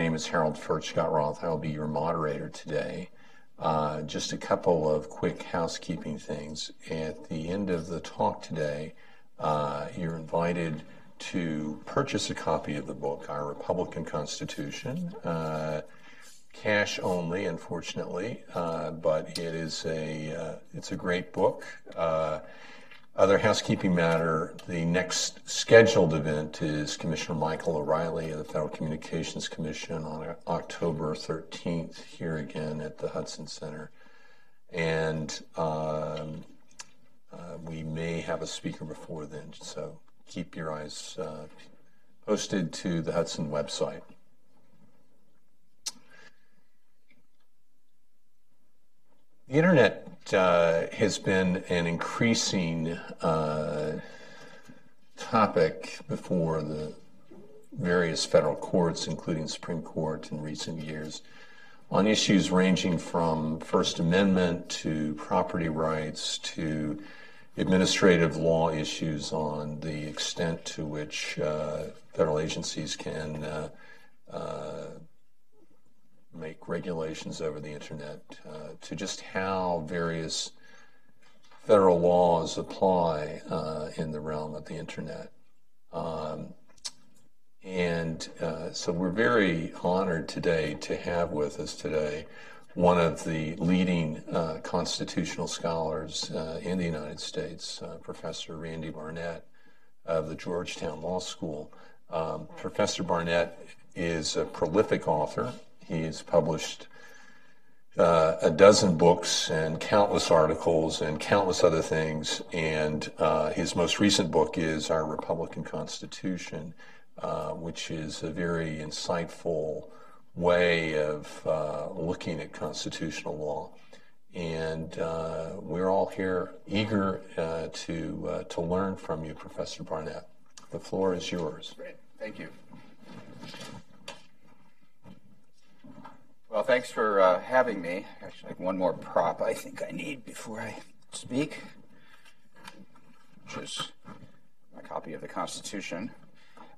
name is Harold Furchtgott-Roth. I'll be your moderator today. Uh, just a couple of quick housekeeping things. At the end of the talk today, uh, you're invited to purchase a copy of the book, Our Republican Constitution. Uh, cash only, unfortunately, uh, but it is a uh, it's a great book. Other housekeeping matter: the next scheduled event is Commissioner Michael O'Rielly of the Federal Communications Commission on October 13th here again at the Hudson Center, and um, uh, we may have a speaker before then. So keep your eyes uh, posted to the Hudson website. The internet uh, has been an increasing uh, topic before the various federal courts, including Supreme Court in recent years, on issues ranging from First Amendment to property rights to administrative law issues on the extent to which uh, federal agencies can uh, uh, make regulations over the internet uh, to just how various federal laws apply uh, in the realm of the internet. Um, and uh, so we're very honored today to have with us today one of the leading uh, constitutional scholars uh, in the United States, uh, Professor Randy Barnett of the Georgetown Law School. Um, Professor Barnett is a prolific author He's published uh, a dozen books and countless articles and countless other things. And uh, his most recent book is Our Republican Constitution, uh, which is a very insightful way of uh, looking at constitutional law. And uh, we're all here eager uh, to, to learn from you, Professor Barnett. The floor is yours. Great. Thank you. Well, thanks for uh, having me. Actually, one more prop I think I need before I speak, which is my copy of the Constitution.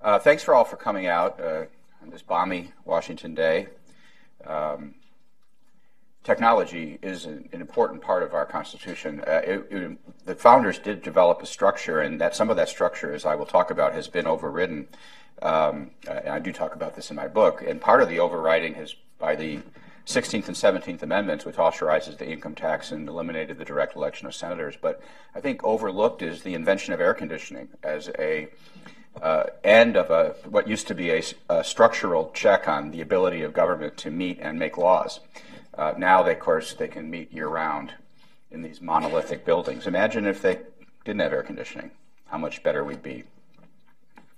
Uh, thanks for all for coming out uh, on this balmy Washington day. Um, technology is an, an, important part of our Constitution. Uh, it, it, the founders did develop a structure, and that some of that structure, as I will talk about, has been overridden. Um, and I do talk about this in my book. And part of the overriding has by the 16th and 17th Amendments, which authorizes the income tax and eliminated the direct election of senators. But I think overlooked is the invention of air conditioning as a uh, end of a what used to be a, a, structural check on the ability of government to meet and make laws. Uh, now, they, of course, they can meet year round in these monolithic buildings. Imagine if they didn't have air conditioning, how much better we'd be.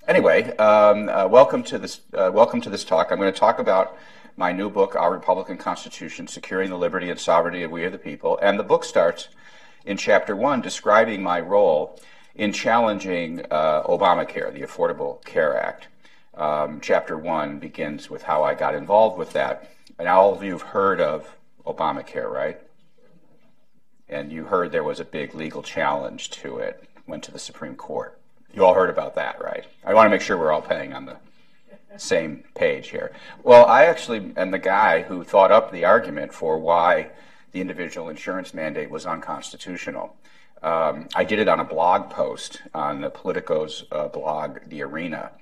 Anyway, um, uh, welcome to this. Uh, welcome to this talk. I'm going to talk about my new book, Our Republican Constitution Securing the Liberty and Sovereignty of We of the People. And the book starts in chapter one describing my role in challenging uh, Obamacare, the Affordable Care Act. Um, chapter one begins with how I got involved with that. And all of you have heard of Obamacare, right? And you heard there was a big legal challenge to it, went to the Supreme Court. You all heard about that, right? I want to make sure we're all paying on the same page here. Well, I actually am the guy who thought up the argument for why the individual insurance mandate was unconstitutional. Um, I did it on a blog post on the Politico's uh, blog, The Arena,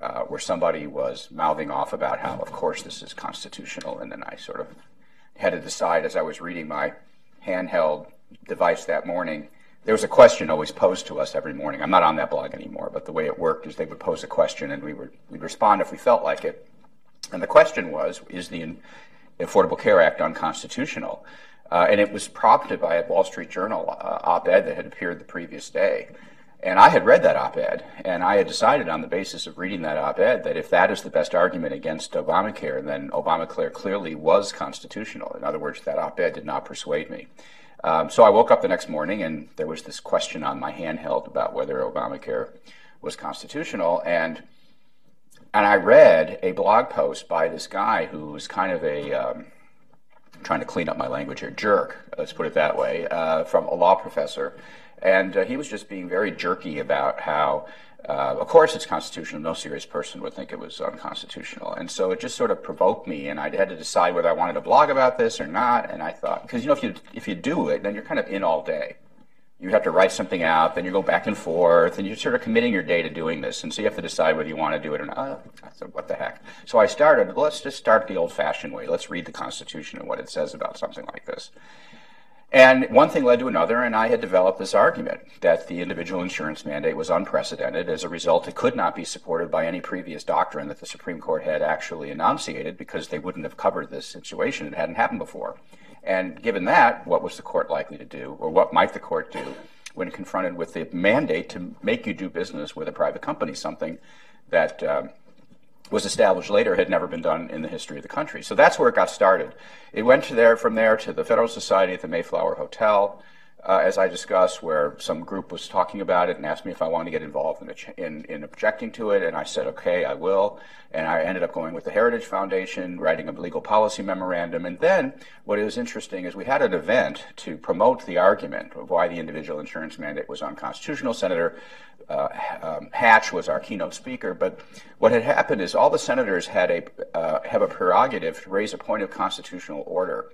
uh, where somebody was mouthing off about how, of course, this is constitutional. And then I sort of had to decide as I was reading my handheld device that morning there was a question always posed to us every morning. I'm not on that blog anymore, but the way it worked is they would pose a question and we would we'd respond if we felt like it. And the question was, is the Affordable Care Act unconstitutional? Uh, and it was prompted by a Wall Street Journal uh, op-ed that had appeared the previous day. And I had read that op-ed, and I had decided on the basis of reading that op-ed that if that is the best argument against Obamacare, then Obamacare clearly was constitutional. In other words, that op-ed did not persuade me. Um, so I woke up the next morning and there was this question on my handheld about whether Obamacare was constitutional. And and I read a blog post by this guy who was kind of a um, trying to clean up my language here jerk, let's put it that way, uh, from a law professor. And uh, he was just being very jerky about how, uh, of course, it's constitutional. No serious person would think it was unconstitutional. And so it just sort of provoked me, and I had to decide whether I wanted to blog about this or not. And I thought, because you know, if you if you do it, then you're kind of in all day. You have to write something out, then you go back and forth, and you're sort of committing your day to doing this. And so you have to decide whether you want to do it or not. I said, what the heck? So I started, let's just start the old fashioned way. Let's read the Constitution and what it says about something like this. And one thing led to another, and I had developed this argument that the individual insurance mandate was unprecedented. As a result, it could not be supported by any previous doctrine that the Supreme Court had actually enunciated because they wouldn't have covered this situation. It hadn't happened before. And given that, what was the court likely to do, or what might the court do when confronted with the mandate to make you do business with a private company, something that um, was established later had never been done in the history of the country. So that's where it got started. It went to there from there to the Federalist Society at the Mayflower Hotel, uh, as I discussed, where some group was talking about it and asked me if I wanted to get involved in, ch- in, in, objecting to it, and I said, okay, I will. And I ended up going with the Heritage Foundation, writing a legal policy memorandum. And then what was interesting is we had an event to promote the argument of why the individual insurance mandate was unconstitutional. Senator uh, um, Hatch was our keynote speaker, but what had happened is all the senators had a uh, have a prerogative to raise a point of constitutional order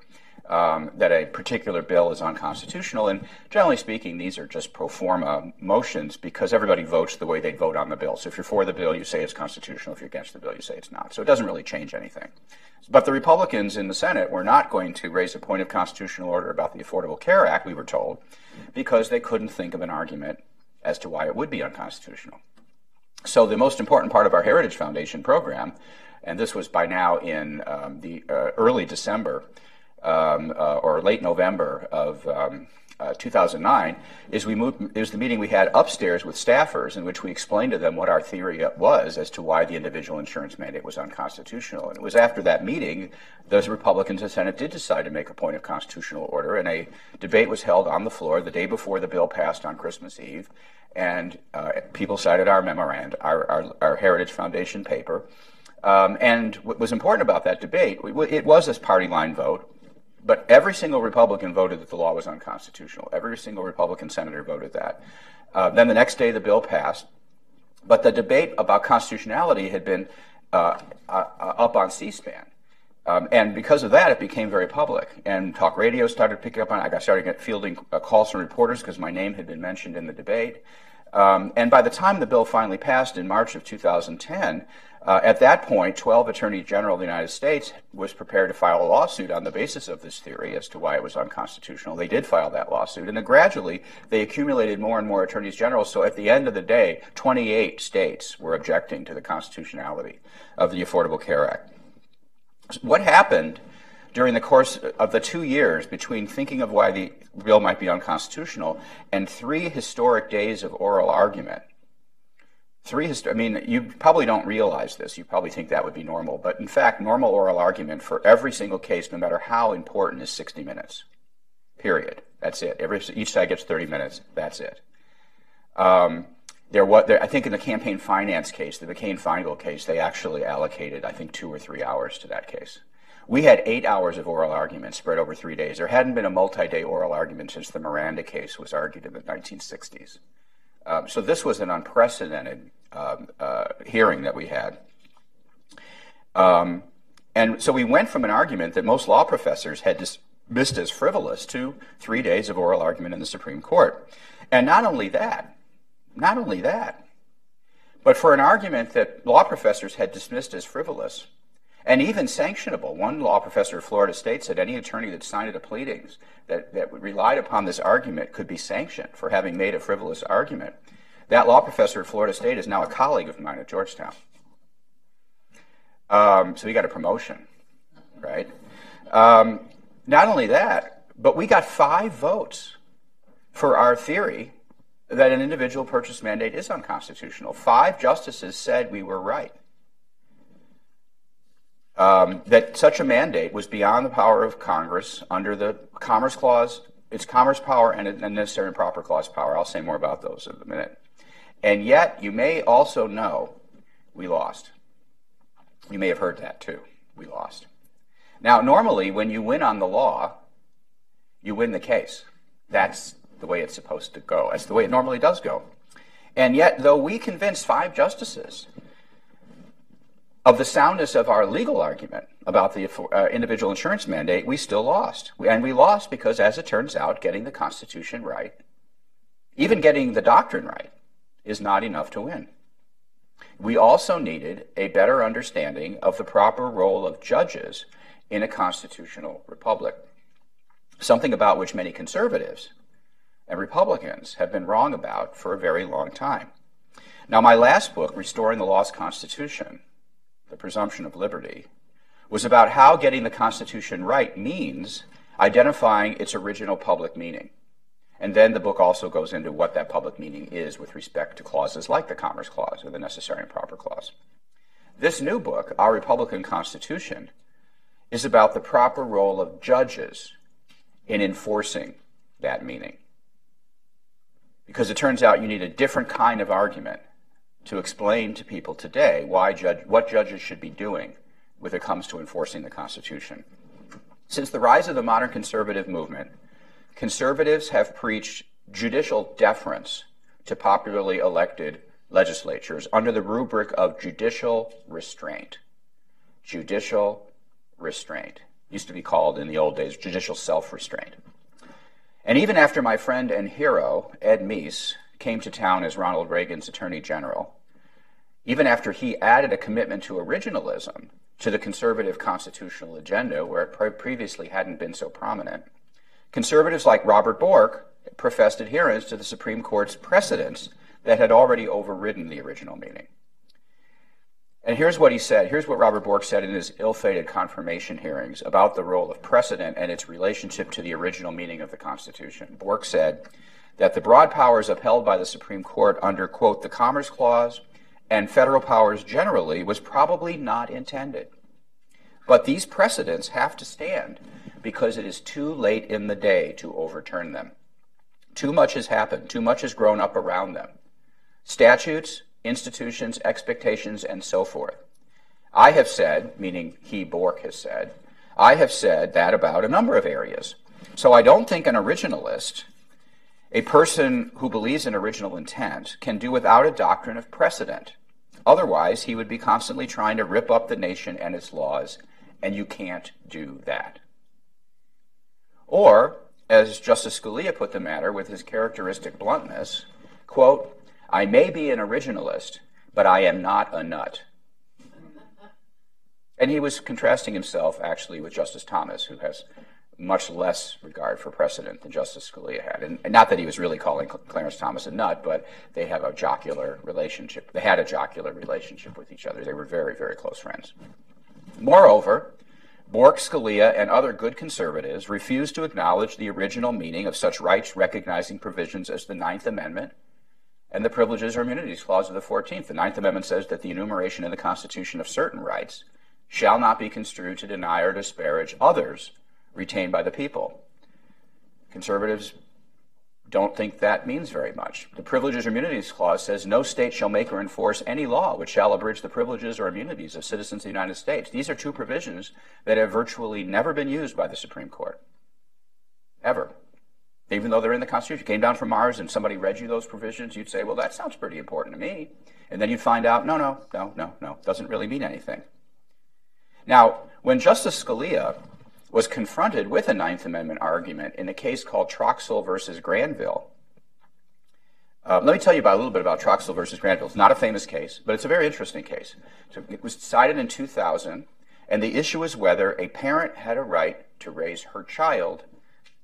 um, that a particular bill is unconstitutional. And generally speaking, these are just pro forma motions because everybody votes the way they vote on the bill. So if you're for the bill, you say it's constitutional. If you're against the bill, you say it's not. So it doesn't really change anything. But the Republicans in the Senate were not going to raise a point of constitutional order about the Affordable Care Act, we were told, because they couldn't think of an argument as to why it would be unconstitutional. So the most important part of our Heritage Foundation program, and this was by now in um, the uh, early December um, uh, or late November of um, uh, 2009, is we moved is the meeting we had upstairs with staffers in which we explained to them what our theory was as to why the individual insurance mandate was unconstitutional. And it was after that meeting those Republicans in the Senate did decide to make a point of constitutional order, and a debate was held on the floor the day before the bill passed on Christmas Eve, and uh, people cited our memorandum, our, our, our Heritage Foundation paper. Um, and what was important about that debate, it was a party line vote. But every single Republican voted that the law was unconstitutional. Every single Republican senator voted that. Uh, then the next day, the bill passed. But the debate about constitutionality had been uh, uh, up on C SPAN. Um, and because of that, it became very public. And talk radio started picking up on it. I got started fielding uh, calls from reporters because my name had been mentioned in the debate. Um, and by the time the bill finally passed in March of 2010, uh, at that point, 12 Attorney General of the United States was prepared to file a lawsuit on the basis of this theory as to why it was unconstitutional. They did file that lawsuit, and then gradually they accumulated more and more attorneys general. So at the end of the day, 28 states were objecting to the constitutionality of the Affordable Care Act. What happened during the course of the two years between thinking of why the bill might be unconstitutional and three historic days of oral argument Three hist- I mean, you probably don't realize this. You probably think that would be normal. But in fact, normal oral argument for every single case, no matter how important, is 60 minutes. Period. That's it. Every, each side gets 30 minutes. That's it. Um, there was, there, I think in the campaign finance case, the McCain-Feingold case, they actually allocated, I think, two or three hours to that case. We had eight hours of oral argument spread over three days. There hadn't been a multi-day oral argument since the Miranda case was argued in the 1960s. Um, so this was an unprecedented um, uh, hearing that we had. Um, and so we went from an argument that most law professors had dismissed as frivolous to three days of oral argument in the Supreme Court. And not only that, not only that, but for an argument that law professors had dismissed as frivolous, and even sanctionable. One law professor at Florida State said any attorney that signed a pleadings that, that relied upon this argument could be sanctioned for having made a frivolous argument. That law professor at Florida State is now a colleague of mine at Georgetown. Um, so he got a promotion, right? Um, not only that, but we got five votes for our theory that an individual purchase mandate is unconstitutional. Five justices said we were right um, that such a mandate was beyond the power of Congress under the Commerce Clause, its Commerce power, and a necessary and proper clause power. I'll say more about those in a minute. And yet, you may also know we lost. You may have heard that too. We lost. Now, normally, when you win on the law, you win the case. That's the way it's supposed to go. That's the way it normally does go. And yet, though we convinced five justices of the soundness of our legal argument about the uh, individual insurance mandate, we still lost. And we lost because, as it turns out, getting the Constitution right, even getting the doctrine right, is not enough to win. We also needed a better understanding of the proper role of judges in a constitutional republic, something about which many conservatives and Republicans have been wrong about for a very long time. Now, my last book, Restoring the Lost Constitution, The Presumption of Liberty, was about how getting the Constitution right means identifying its original public meaning. And then the book also goes into what that public meaning is with respect to clauses like the Commerce Clause or the Necessary and Proper Clause. This new book, Our Republican Constitution, is about the proper role of judges in enforcing that meaning. Because it turns out you need a different kind of argument to explain to people today why judge, what judges should be doing when it comes to enforcing the Constitution. Since the rise of the modern conservative movement, conservatives have preached judicial deference to popularly elected legislatures under the rubric of judicial restraint. Judicial restraint. Used to be called in the old days judicial self restraint. And even after my friend and hero, Ed Meese, came to town as Ronald Reagan's Attorney General, even after he added a commitment to originalism to the conservative constitutional agenda, where it previously hadn't been so prominent, conservatives like Robert Bork professed adherence to the Supreme Court's precedents that had already overridden the original meaning. And here's what he said. Here's what Robert Bork said in his ill fated confirmation hearings about the role of precedent and its relationship to the original meaning of the Constitution. Bork said that the broad powers upheld by the Supreme Court under, quote, the Commerce Clause and federal powers generally was probably not intended. But these precedents have to stand because it is too late in the day to overturn them. Too much has happened, too much has grown up around them. Statutes, institutions, expectations, and so forth. I have said, meaning he, Bork, has said, I have said that about a number of areas. So I don't think an originalist, a person who believes in original intent, can do without a doctrine of precedent. Otherwise, he would be constantly trying to rip up the nation and its laws, and you can't do that. Or, as Justice Scalia put the matter with his characteristic bluntness, quote, I may be an originalist, but I am not a nut. And he was contrasting himself actually with Justice Thomas, who has much less regard for precedent than Justice Scalia had. And, and, not that he was really calling Clarence Thomas a nut, but they have a jocular relationship. They had a jocular relationship with each other. They were very, very close friends. Moreover, Bork, Scalia, and other good conservatives refused to acknowledge the original meaning of such rights recognizing provisions as the Ninth Amendment and the Privileges or Immunities Clause of the 14th. The Ninth Amendment says that the enumeration in the Constitution of certain rights shall not be construed to deny or disparage others retained by the people. Conservatives don't think that means very much. The Privileges or Immunities Clause says no state shall make or enforce any law which shall abridge the privileges or immunities of citizens of the United States. These are two provisions that have virtually never been used by the Supreme Court. Ever even though they're in the Constitution. Came down from Mars and somebody read you those provisions, you'd say, well, that sounds pretty important to me. And then you'd find out, no, no, no, no, no, doesn't really mean anything. Now, when Justice Scalia was confronted with a Ninth Amendment argument in a case called Troxel versus Granville, uh, let me tell you about a little bit about Troxel versus Granville. It's not a famous case, but it's a very interesting case. So it was decided in 2000, and the issue was whether a parent had a right to raise her child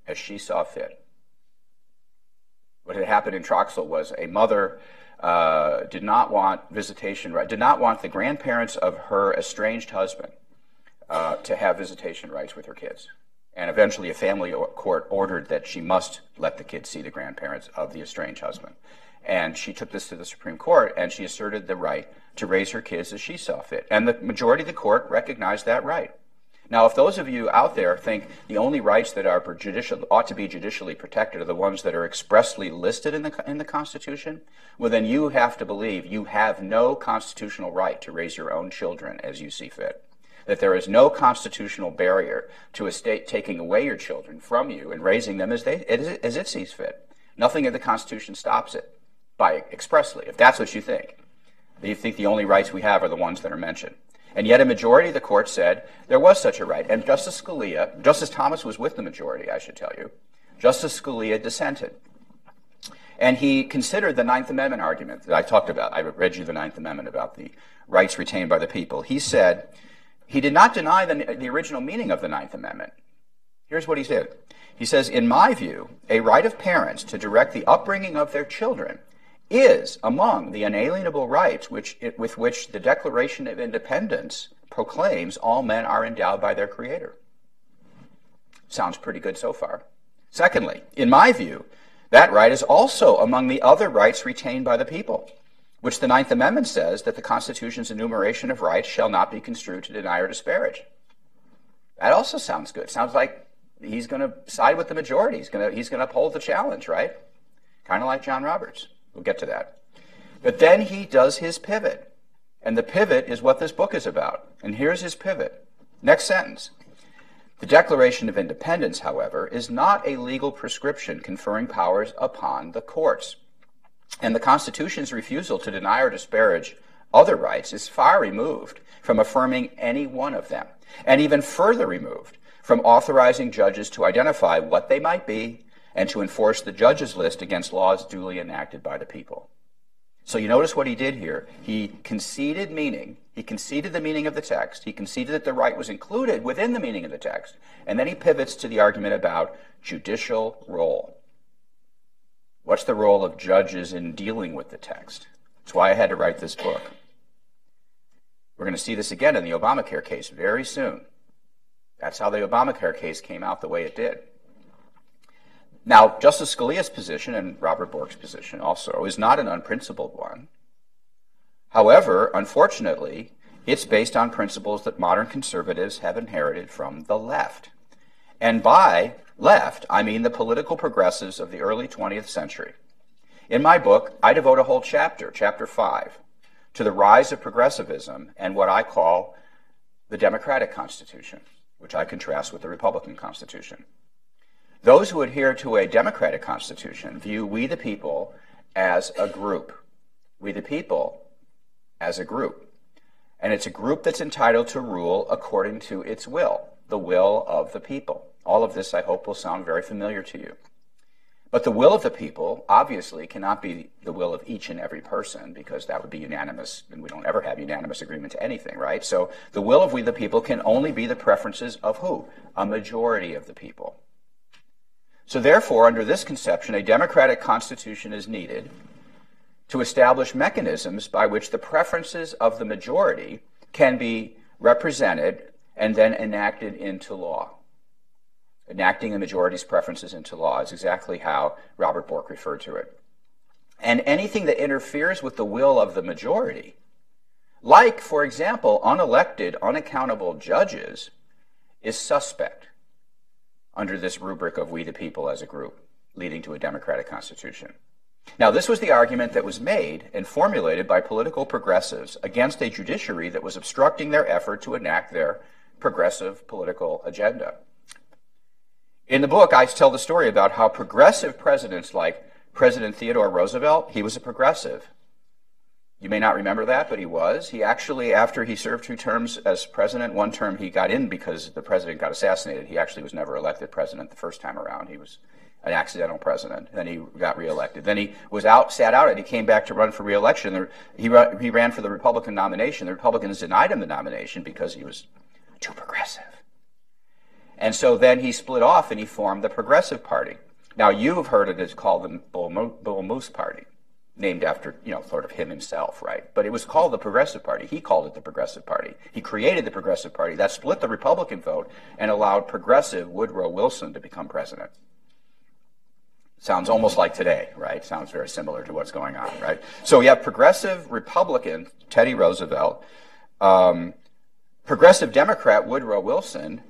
as she saw fit. What had happened in Troxel was a mother uh, did not want visitation right, did not want the grandparents of her estranged husband uh, to have visitation rights with her kids. And eventually, a family court ordered that she must let the kids see the grandparents of the estranged husband. And she took this to the Supreme Court and she asserted the right to raise her kids as she saw fit. And the majority of the court recognized that right. Now, if those of you out there think the only rights that are judicial, ought to be judicially protected are the ones that are expressly listed in the, in the Constitution, well, then you have to believe you have no constitutional right to raise your own children as you see fit. That there is no constitutional barrier to a state taking away your children from you and raising them as, they, as it sees fit. Nothing in the Constitution stops it by expressly, if that's what you think. You think the only rights we have are the ones that are mentioned. And yet a majority of the court said there was such a right. And Justice Scalia, Justice Thomas was with the majority, I should tell you. Justice Scalia dissented. And he considered the Ninth Amendment argument that I talked about. I read you the Ninth Amendment about the rights retained by the people. He said he did not deny the, the original meaning of the Ninth Amendment. Here's what he said. He says, In my view, a right of parents to direct the upbringing of their children is among the inalienable rights which, with which the Declaration of Independence proclaims all men are endowed by their Creator. Sounds pretty good so far. Secondly, in my view, that right is also among the other rights retained by the people, which the Ninth Amendment says that the Constitution's enumeration of rights shall not be construed to deny or disparage. That also sounds good. Sounds like he's going to side with the majority. He's going to he's to uphold the challenge, right? Kind of like John Roberts. We'll get to that. But then he does his pivot. And the pivot is what this book is about. And here's his pivot. Next sentence. The Declaration of Independence, however, is not a legal prescription conferring powers upon the courts. And the Constitution's refusal to deny or disparage other rights is far removed from affirming any one of them, and even further removed from authorizing judges to identify what they might be and to enforce the judges list against laws duly enacted by the people. So you notice what he did here. He conceded meaning. He conceded the meaning of the text. He conceded that the right was included within the meaning of the text. And then he pivots to the argument about judicial role. What's the role of judges in dealing with the text? That's why I had to write this book. We're going to see this again in the Obamacare case very soon. That's how the Obamacare case came out the way it did. Now, Justice Scalia's position and Robert Bork's position also is not an unprincipled one. However, unfortunately, it's based on principles that modern conservatives have inherited from the left. And by left, I mean the political progressives of the early 20th century. In my book, I devote a whole chapter, chapter 5, to the rise of progressivism and what I call the Democratic Constitution, which I contrast with the Republican Constitution. Those who adhere to a democratic constitution view we the people as a group. We the people as a group. And it's a group that's entitled to rule according to its will, the will of the people. All of this, I hope, will sound very familiar to you. But the will of the people, obviously, cannot be the will of each and every person because that would be unanimous, and we don't ever have unanimous agreement to anything, right? So the will of we the people can only be the preferences of who? A majority of the people. So, therefore, under this conception, a democratic constitution is needed to establish mechanisms by which the preferences of the majority can be represented and then enacted into law. Enacting the majority's preferences into law is exactly how Robert Bork referred to it. And anything that interferes with the will of the majority, like, for example, unelected, unaccountable judges, is suspect under this rubric of we the people as a group, leading to a democratic constitution. Now, this was the argument that was made and formulated by political progressives against a judiciary that was obstructing their effort to enact their progressive political agenda. In the book, I tell the story about how progressive presidents like President Theodore Roosevelt, he was a progressive. You may not remember that, but he was. He actually, after he served two terms as president, one term he got in because the president got assassinated. He actually was never elected president the first time around. He was an accidental president. Then he got reelected. Then he was out, sat out, and he came back to run for reelection. He, he ran for the Republican nomination. The Republicans denied him the nomination because he was too progressive. And so then he split off and he formed the Progressive Party. Now you've heard it as called the Bull Moose Party named after, you know, sort of him himself, right? But it was called the Progressive Party. He called it the Progressive Party. He created the Progressive Party. That split the Republican vote and allowed progressive Woodrow Wilson to become president. Sounds almost like today, right? Sounds very similar to what's going on, right? So you have progressive Republican Teddy Roosevelt, um, progressive Democrat Woodrow Wilson,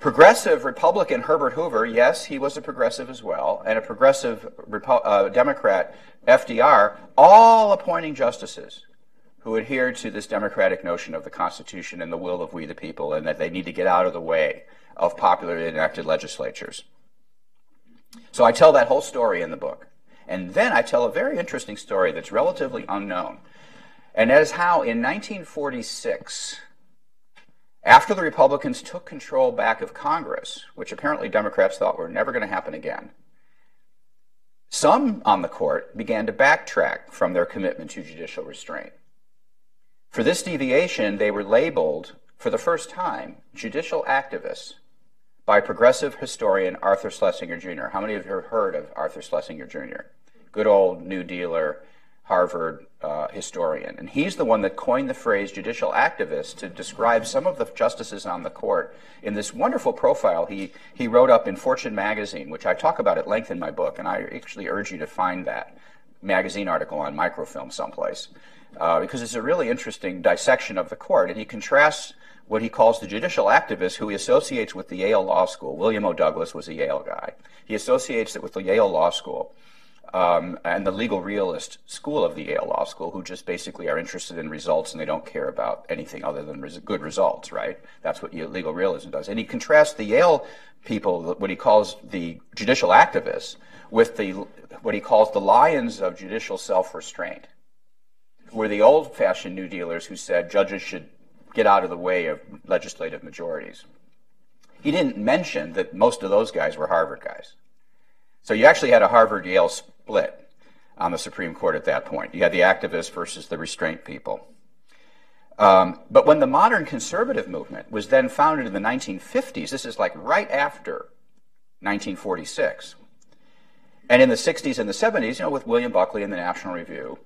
Progressive Republican Herbert Hoover, yes, he was a progressive as well, and a progressive Repo- uh, Democrat FDR, all appointing justices who adhered to this democratic notion of the Constitution and the will of we the people, and that they need to get out of the way of popularly enacted legislatures. So I tell that whole story in the book. And then I tell a very interesting story that's relatively unknown. And that is how in 1946, after the Republicans took control back of Congress, which apparently Democrats thought were never going to happen again, some on the court began to backtrack from their commitment to judicial restraint. For this deviation, they were labeled, for the first time, judicial activists by progressive historian Arthur Schlesinger Jr. How many of you have heard of Arthur Schlesinger Jr.? Good old New Dealer, Harvard uh, historian. And he's the one that coined the phrase judicial activist to describe some of the justices on the court in this wonderful profile he, he wrote up in Fortune magazine, which I talk about at length in my book. And I actually urge you to find that magazine article on microfilm someplace. Uh, because it's a really interesting dissection of the court. And he contrasts what he calls the judicial activist who he associates with the Yale Law School. William O. Douglas was a Yale guy. He associates it with the Yale Law School um, and the legal realist school of the Yale Law School, who just basically are interested in results and they don't care about anything other than res- good results, right? That's what legal realism does. And he contrasts the Yale people, what he calls the judicial activists, with the what he calls the lions of judicial self-restraint, were the old-fashioned New Dealers who said judges should get out of the way of legislative majorities. He didn't mention that most of those guys were Harvard guys. So you actually had a Harvard Yale split on the Supreme Court at that point. You had the activists versus the restraint people. Um, but when the modern conservative movement was then founded in the 1950s, this is like right after 1946, and in the 60s and the 70s, you know, with William Buckley and the National Review,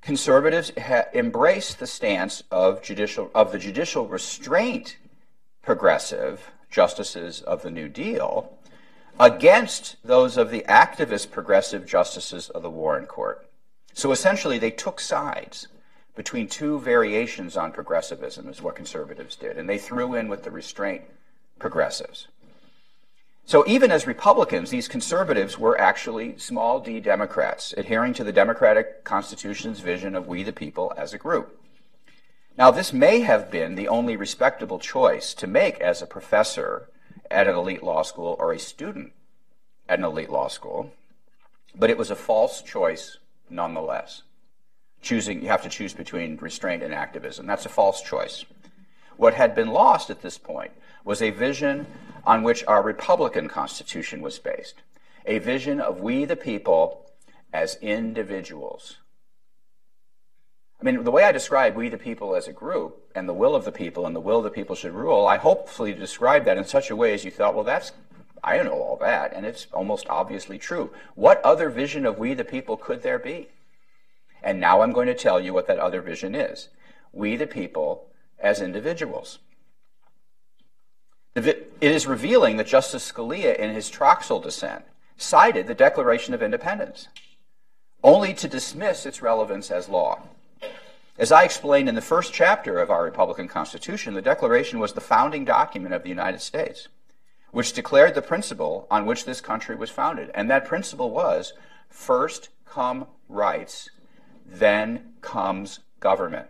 conservatives ha- embraced the stance of judicial of the judicial restraint progressive justices of the New Deal against those of the activist progressive justices of the Warren Court. So essentially, they took sides between two variations on progressivism, is what conservatives did, and they threw in with the restraint progressives. So even as Republicans, these conservatives were actually small d Democrats, adhering to the Democratic Constitution's vision of we the people as a group. Now, this may have been the only respectable choice to make as a professor at an elite law school or a student at an elite law school, but it was a false choice nonetheless. Choosing, you have to choose between restraint and activism. That's a false choice. What had been lost at this point was a vision on which our Republican Constitution was based a vision of we the people as individuals. I mean, the way I describe we the people as a group and the will of the people and the will the people should rule, I hopefully described that in such a way as you thought, well, that's, I know all that, and it's almost obviously true. What other vision of we the people could there be? And now I'm going to tell you what that other vision is. We the people as individuals. It is revealing that Justice Scalia, in his Troxel dissent, cited the Declaration of Independence, only to dismiss its relevance as law. As I explained in the first chapter of our Republican Constitution, the Declaration was the founding document of the United States, which declared the principle on which this country was founded. And that principle was first come rights, then comes government.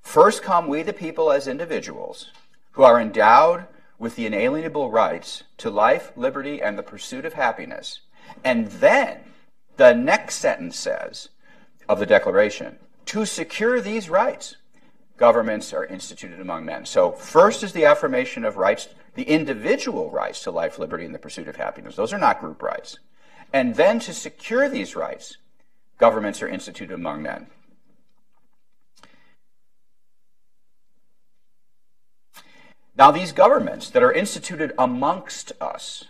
First come we the people as individuals, who are endowed with the inalienable rights to life, liberty, and the pursuit of happiness. And then the next sentence says of the Declaration to secure these rights, governments are instituted among men. So, first is the affirmation of rights, the individual rights to life, liberty, and the pursuit of happiness. Those are not group rights. And then to secure these rights, governments are instituted among men. Now, these governments that are instituted amongst us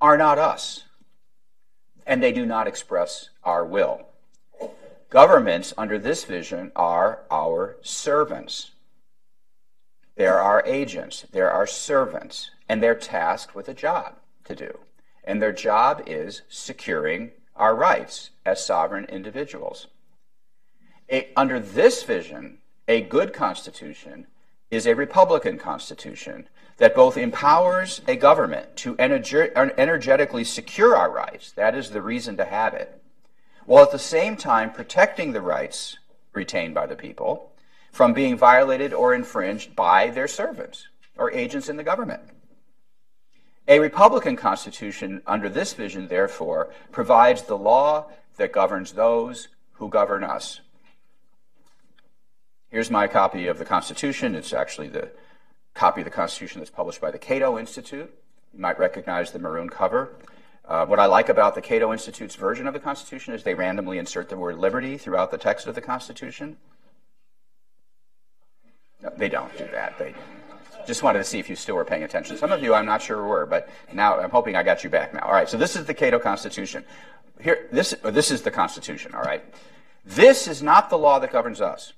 are not us, and they do not express our will. Governments under this vision are our servants. They're our agents, they're our servants, and they're tasked with a job to do. And their job is securing our rights as sovereign individuals. A, under this vision, a good constitution is a Republican Constitution that both empowers a government to energe- energetically secure our rights, that is the reason to have it, while at the same time protecting the rights retained by the people from being violated or infringed by their servants or agents in the government. A Republican Constitution, under this vision, therefore, provides the law that governs those who govern us. Here's my copy of the Constitution. It's actually the copy of the Constitution that's published by the Cato Institute. You might recognize the maroon cover. Uh, what I like about the Cato Institute's version of the Constitution is they randomly insert the word liberty throughout the text of the Constitution. No, they don't do that. They just wanted to see if you still were paying attention. Some of you, I'm not sure were, but now I'm hoping I got you back now. All right, so this is the Cato Constitution. Here, this, this is the Constitution, all right? This is not the law that governs us.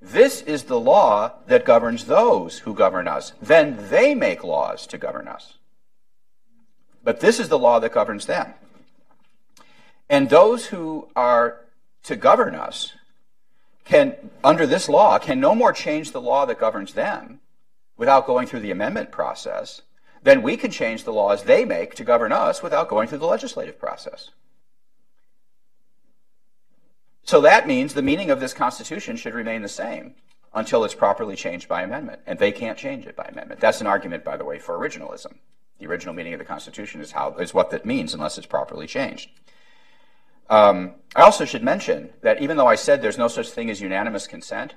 This is the law that governs those who govern us. Then they make laws to govern us. But this is the law that governs them. And those who are to govern us can, under this law, can no more change the law that governs them without going through the amendment process than we can change the laws they make to govern us without going through the legislative process. So that means the meaning of this Constitution should remain the same until it's properly changed by amendment. And they can't change it by amendment. That's an argument, by the way, for originalism. The original meaning of the Constitution is how is what that means unless it's properly changed. Um, I also should mention that even though I said there's no such thing as unanimous consent,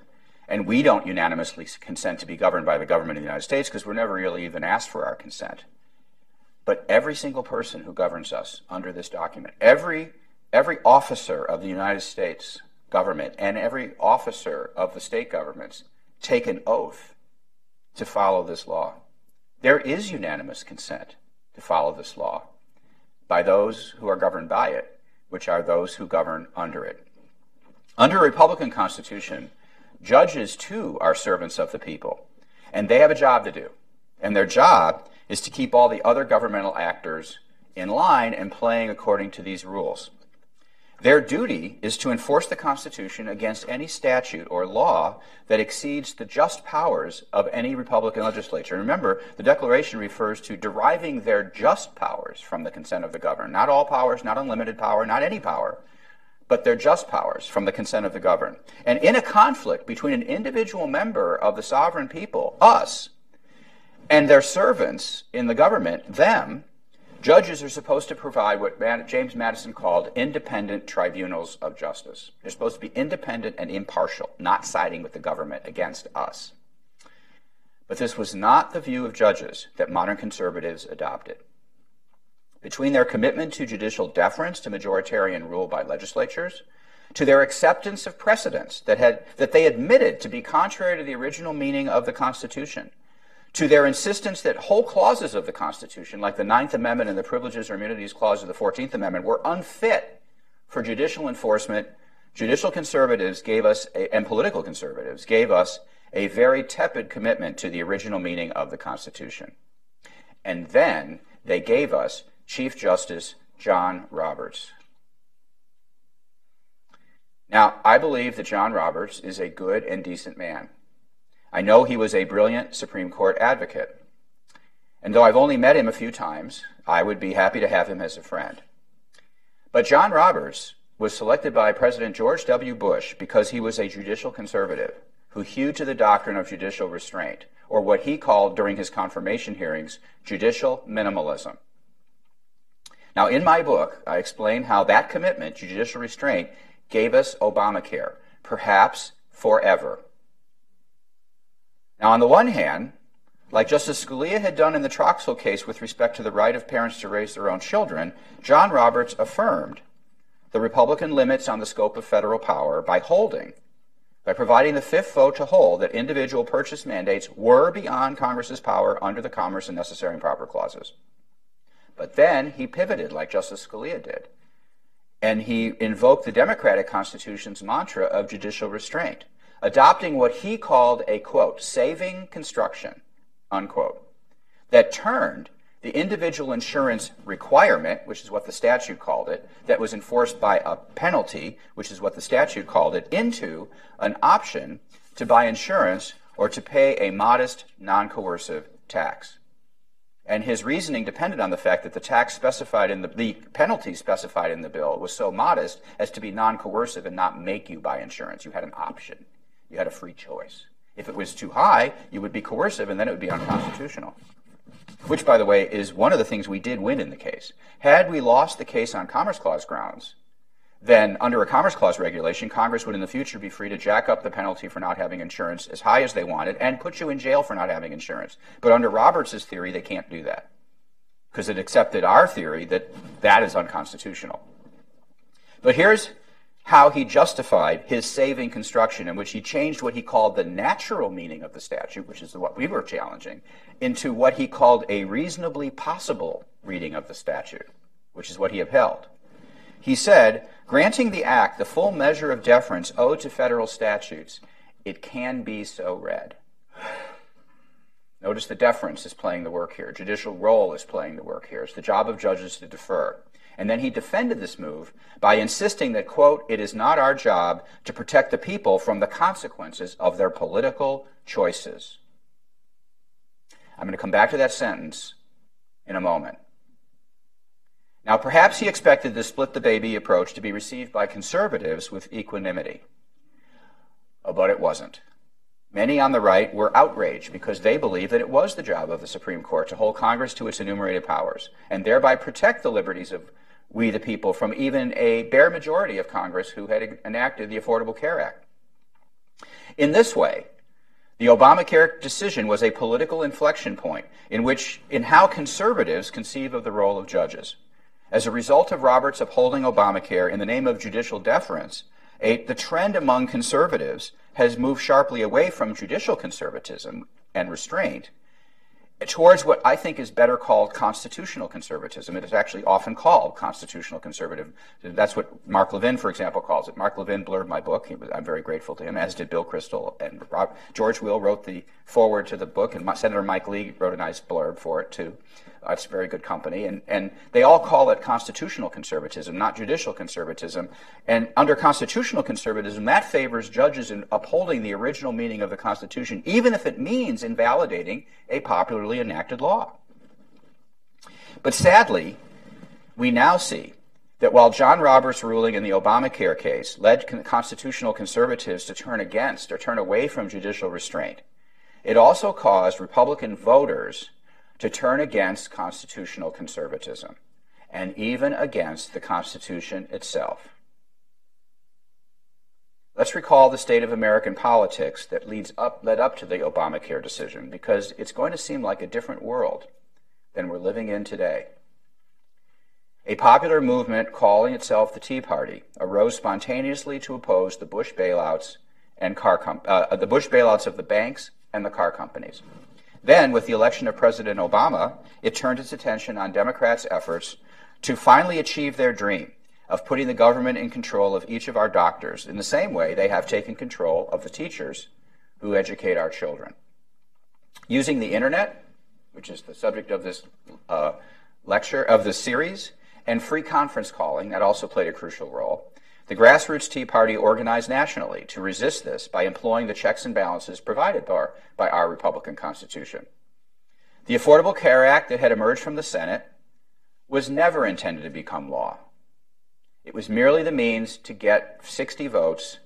and we don't unanimously consent to be governed by the government of the United States because we're never really even asked for our consent. But every single person who governs us under this document, every every officer of the United States government and every officer of the state governments take an oath to follow this law. There is unanimous consent to follow this law by those who are governed by it, which are those who govern under it. Under a Republican Constitution, judges too are servants of the people, and they have a job to do. And their job is to keep all the other governmental actors in line and playing according to these rules. Their duty is to enforce the Constitution against any statute or law that exceeds the just powers of any Republican legislature. Remember, the Declaration refers to deriving their just powers from the consent of the governed. Not all powers, not unlimited power, not any power, but their just powers from the consent of the governed. And in a conflict between an individual member of the sovereign people, us, and their servants in the government, them, Judges are supposed to provide what James Madison called independent tribunals of justice. They're supposed to be independent and impartial, not siding with the government against us. But this was not the view of judges that modern conservatives adopted. Between their commitment to judicial deference to majoritarian rule by legislatures, to their acceptance of precedents that, had, that they admitted to be contrary to the original meaning of the Constitution, to their insistence that whole clauses of the Constitution, like the Ninth Amendment and the Privileges or Immunities Clause of the Fourteenth Amendment, were unfit for judicial enforcement, judicial conservatives gave us, a, and political conservatives gave us a very tepid commitment to the original meaning of the Constitution. And then they gave us Chief Justice John Roberts. Now, I believe that John Roberts is a good and decent man. I know he was a brilliant Supreme Court advocate. And though I've only met him a few times, I would be happy to have him as a friend. But John Roberts was selected by President George W. Bush because he was a judicial conservative who hewed to the doctrine of judicial restraint, or what he called during his confirmation hearings, judicial minimalism. Now, in my book, I explain how that commitment, to judicial restraint, gave us Obamacare, perhaps forever. Now, on the one hand, like Justice Scalia had done in the Troxel case with respect to the right of parents to raise their own children, John Roberts affirmed the Republican limits on the scope of federal power by holding, by providing the fifth vote to hold that individual purchase mandates were beyond Congress's power under the Commerce and Necessary and Proper Clauses. But then he pivoted like Justice Scalia did, and he invoked the Democratic Constitution's mantra of judicial restraint adopting what he called a quote, saving construction, unquote, that turned the individual insurance requirement, which is what the statute called it, that was enforced by a penalty, which is what the statute called it, into an option to buy insurance or to pay a modest, non coercive tax. And his reasoning depended on the fact that the tax specified in the, the penalty specified in the bill was so modest as to be non coercive and not make you buy insurance. You had an option. You had a free choice. If it was too high, you would be coercive and then it would be unconstitutional. which, by the way, is one of the things we did win in the case. Had we lost the case on Commerce Clause grounds, then under a Commerce Clause regulation, Congress would in the future be free to jack up the penalty for not having insurance as high as they wanted and put you in jail for not having insurance. But under Roberts' theory, they can't do that because it accepted our theory that that is unconstitutional. But here's how he justified his saving construction, in which he changed what he called the natural meaning of the statute, which is what we were challenging, into what he called a reasonably possible reading of the statute, which is what he upheld. He said, granting the act the full measure of deference owed to federal statutes, it can be so read. Notice the deference is playing the work here. Judicial role is playing the work here. It's the job of judges to defer. And then he defended this move by insisting that, quote, it is not our job to protect the people from the consequences of their political choices. I'm going to come back to that sentence in a moment. Now, perhaps he expected the split the baby approach to be received by conservatives with equanimity, uh, but it wasn't. Many on the right were outraged because they believed that it was the job of the Supreme Court to hold Congress to its enumerated powers and thereby protect the liberties of we the people from even a bare majority of Congress who had enacted the Affordable Care Act. In this way, the Obamacare decision was a political inflection point in which in how conservatives conceive of the role of judges. As a result of Roberts upholding Obamacare in the name of judicial deference, a, the trend among conservatives has moved sharply away from judicial conservatism and restraint towards what I think is better called constitutional conservatism. It is actually often called constitutional conservative. That's what Mark Levin, for example, calls it. Mark Levin blurred my book. Was, I'm very grateful to him, as did Bill Kristol. And Rob, George Will wrote the foreword to the book, and Senator Mike Lee wrote a nice blurb for it, too. It's very good company. And, and they all call it constitutional conservatism, not judicial conservatism. And under constitutional conservatism, that favors judges in upholding the original meaning of the Constitution, even if it means invalidating a popularly enacted law. But sadly, we now see that while John Roberts' ruling in the Obamacare case led constitutional conservatives to turn against or turn away from judicial restraint, it also caused Republican voters to turn against constitutional conservatism and even against the Constitution itself. Let's recall the state of American politics that leads up, led up to the Obamacare decision because it's going to seem like a different world than we're living in today. A popular movement calling itself the Tea Party arose spontaneously to oppose the Bush bailouts and car com- uh, the Bush bailouts of the banks and the car companies. Then, with the election of President Obama, it turned its attention on Democrats' efforts to finally achieve their dream of putting the government in control of each of our doctors in the same way they have taken control of the teachers who educate our children. Using the internet, which is the subject of this uh, lecture, of this series, and free conference calling, that also played a crucial role. The grassroots Tea Party organized nationally to resist this by employing the checks and balances provided by by our Republican Constitution. The Affordable Care Act that had emerged from the Senate was never intended to become law. It was merely the means to get 60 votes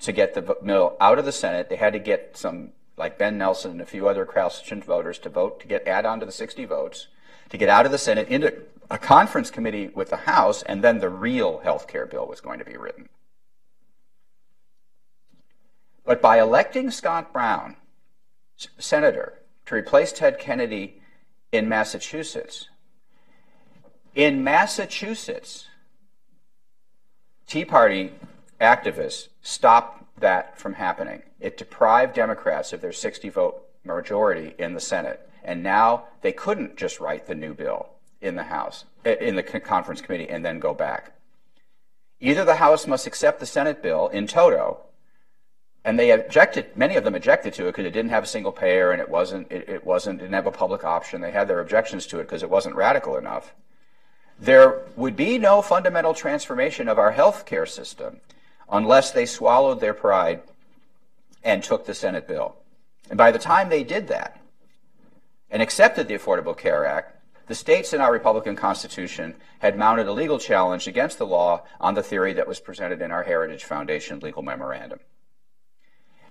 to get the bill out of the Senate. They had to get some, like Ben Nelson and a few other Christian voters, to vote to get add on to the 60 votes to get out of the Senate into a conference committee with the House, and then the real health care bill was going to be written. But by electing Scott Brown, senator, to replace Ted Kennedy in Massachusetts, in Massachusetts, Tea Party activists stopped that from happening. It deprived Democrats of their 60 vote majority in the Senate. And now they couldn't just write the new bill in the House, eh, in the conference committee, and then go back. Either the House must accept the Senate bill in toto, and they objected. Many of them objected to it because it didn't have a single payer and it wasn't. It, it wasn't. Didn't have a public option. They had their objections to it because it wasn't radical enough. There would be no fundamental transformation of our health care system unless they swallowed their pride and took the Senate bill. And by the time they did that, and accepted the Affordable Care Act, the states in our Republican Constitution had mounted a legal challenge against the law on the theory that was presented in our Heritage Foundation legal memorandum.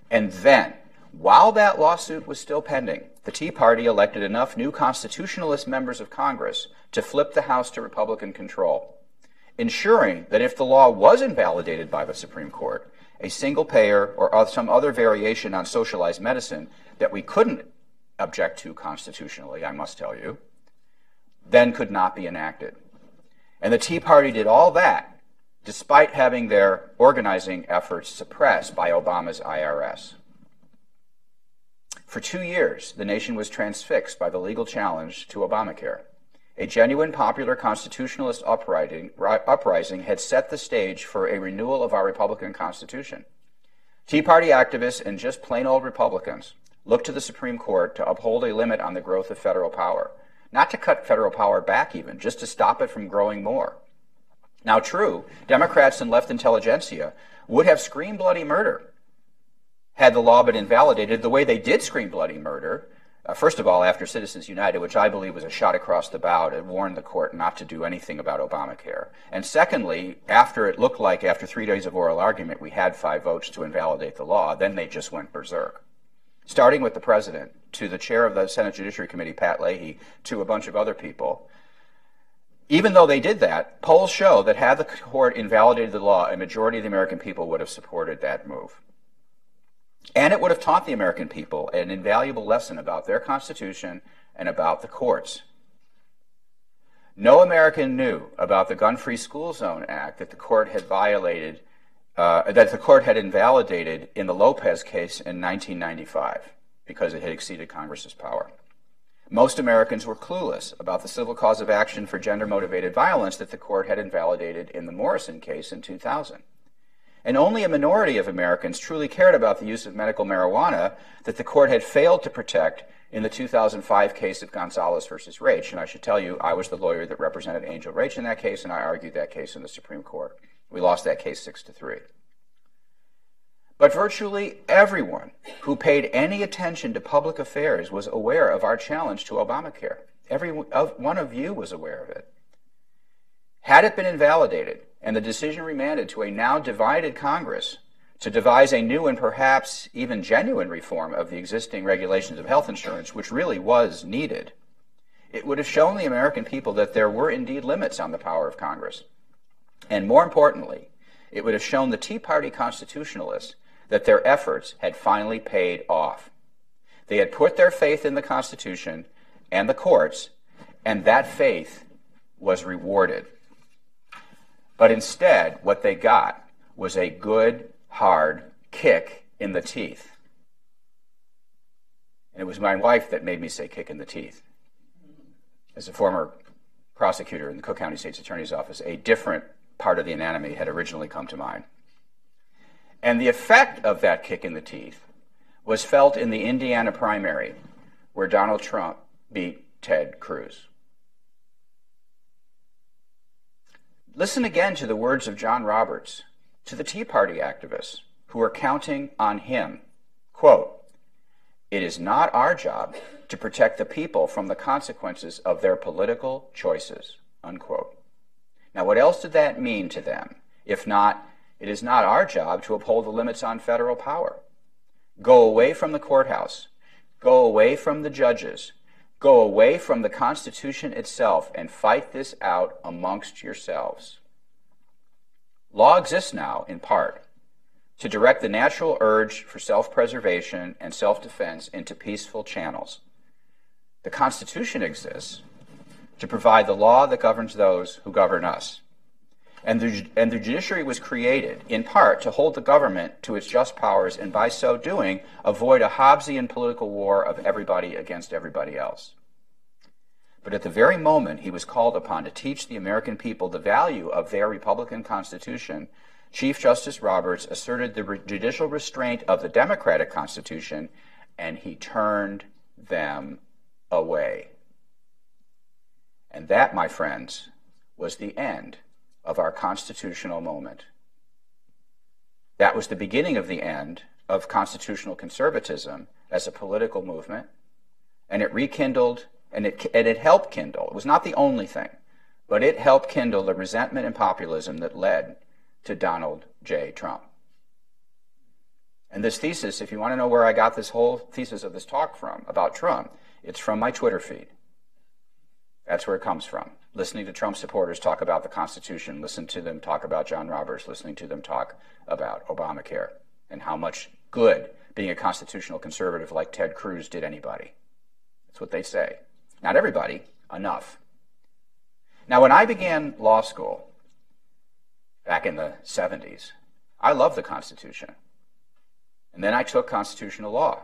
And then, While that lawsuit was still pending, the Tea Party elected enough new constitutionalist members of Congress to flip the House to Republican control, ensuring that if the law was invalidated by the Supreme Court, a single payer or some other variation on socialized medicine that we couldn't object to constitutionally, I must tell you, then could not be enacted. And the Tea Party did all that despite having their organizing efforts suppressed by Obama's IRS. For two years, the nation was transfixed by the legal challenge to Obamacare. A genuine popular constitutionalist uprising, had set the stage for a renewal of our Republican Constitution. Tea Party activists and just plain old Republicans looked to the Supreme Court to uphold a limit on the growth of federal power. Not to cut federal power back, even, just to stop it from growing more. Now, true, Democrats and left intelligentsia would have screamed bloody murder had the law been invalidated the way they did scream bloody murder. Uh, first of all, after Citizens United, which I believe was a shot across the bow to warn the court not to do anything about Obamacare. And secondly, after it looked like after three days of oral argument we had five votes to invalidate the law, then they just went berserk. Starting with the president, to the chair of the Senate Judiciary Committee, Pat Leahy, to a bunch of other people. Even though they did that, polls show that had the court invalidated the law, a majority of the American people would have supported that move. And it would have taught the American people an invaluable lesson about their Constitution and about the courts. No American knew about the Gun Free School Zone Act that the court had violated, uh, that the court had invalidated in the Lopez case in 1995 because it had exceeded Congress's power. Most Americans were clueless about the civil cause of action for gender motivated violence that the court had invalidated in the Morrison case in 2000 and only a minority of Americans truly cared about the use of medical marijuana that the court had failed to protect in the 2005 case of Gonzales versus Raich. And I should tell you, I was the lawyer that represented Angel Raich in that case, and I argued that case in the Supreme Court. We lost that case six to three. But virtually everyone who paid any attention to public affairs was aware of our challenge to Obamacare. Every one of you was aware of it. Had it been invalidated, and the decision remanded to a now divided Congress to devise a new and perhaps even genuine reform of the existing regulations of health insurance, which really was needed, it would have shown the American people that there were indeed limits on the power of Congress. And more importantly, it would have shown the Tea Party constitutionalists that their efforts had finally paid off. They had put their faith in the Constitution and the courts, and that faith was rewarded. But instead, what they got was a good, hard kick in the teeth. And it was my wife that made me say kick in the teeth. As a former prosecutor in the Cook County State's Attorney's Office, a different part of the anatomy had originally come to mind. And the effect of that kick in the teeth was felt in the Indiana primary, where Donald Trump beat Ted Cruz. Listen again to the words of John Roberts to the Tea Party activists who are counting on him. Quote, it is not our job to protect the people from the consequences of their political choices. Unquote. Now, what else did that mean to them? If not, it is not our job to uphold the limits on federal power. Go away from the courthouse. Go away from the judges. Go away from the Constitution itself and fight this out amongst yourselves. Law exists now, in part, to direct the natural urge for self preservation and self defense into peaceful channels. The Constitution exists to provide the law that governs those who govern us. And the, and the judiciary was created, in part, to hold the government to its just powers and by so doing, avoid a Hobbesian political war of everybody against everybody else. But at the very moment he was called upon to teach the American people the value of their Republican Constitution, Chief Justice Roberts asserted the re- judicial restraint of the Democratic Constitution, and he turned them away. And that, my friends, was the end of our constitutional moment. That was the beginning of the end of constitutional conservatism as a political movement, and it rekindled and it, and it helped kindle. It was not the only thing, but it helped kindle the resentment and populism that led to Donald J. Trump. And this thesis, if you want to know where I got this whole thesis of this talk from about Trump, it's from my Twitter feed. That's where it comes from. Listening to Trump supporters talk about the Constitution, listen to them talk about John Roberts, listening to them talk about Obamacare and how much good being a constitutional conservative like Ted Cruz did anybody. That's what they say. Not everybody, enough. Now, when I began law school back in the 70s, I loved the Constitution. And then I took constitutional law.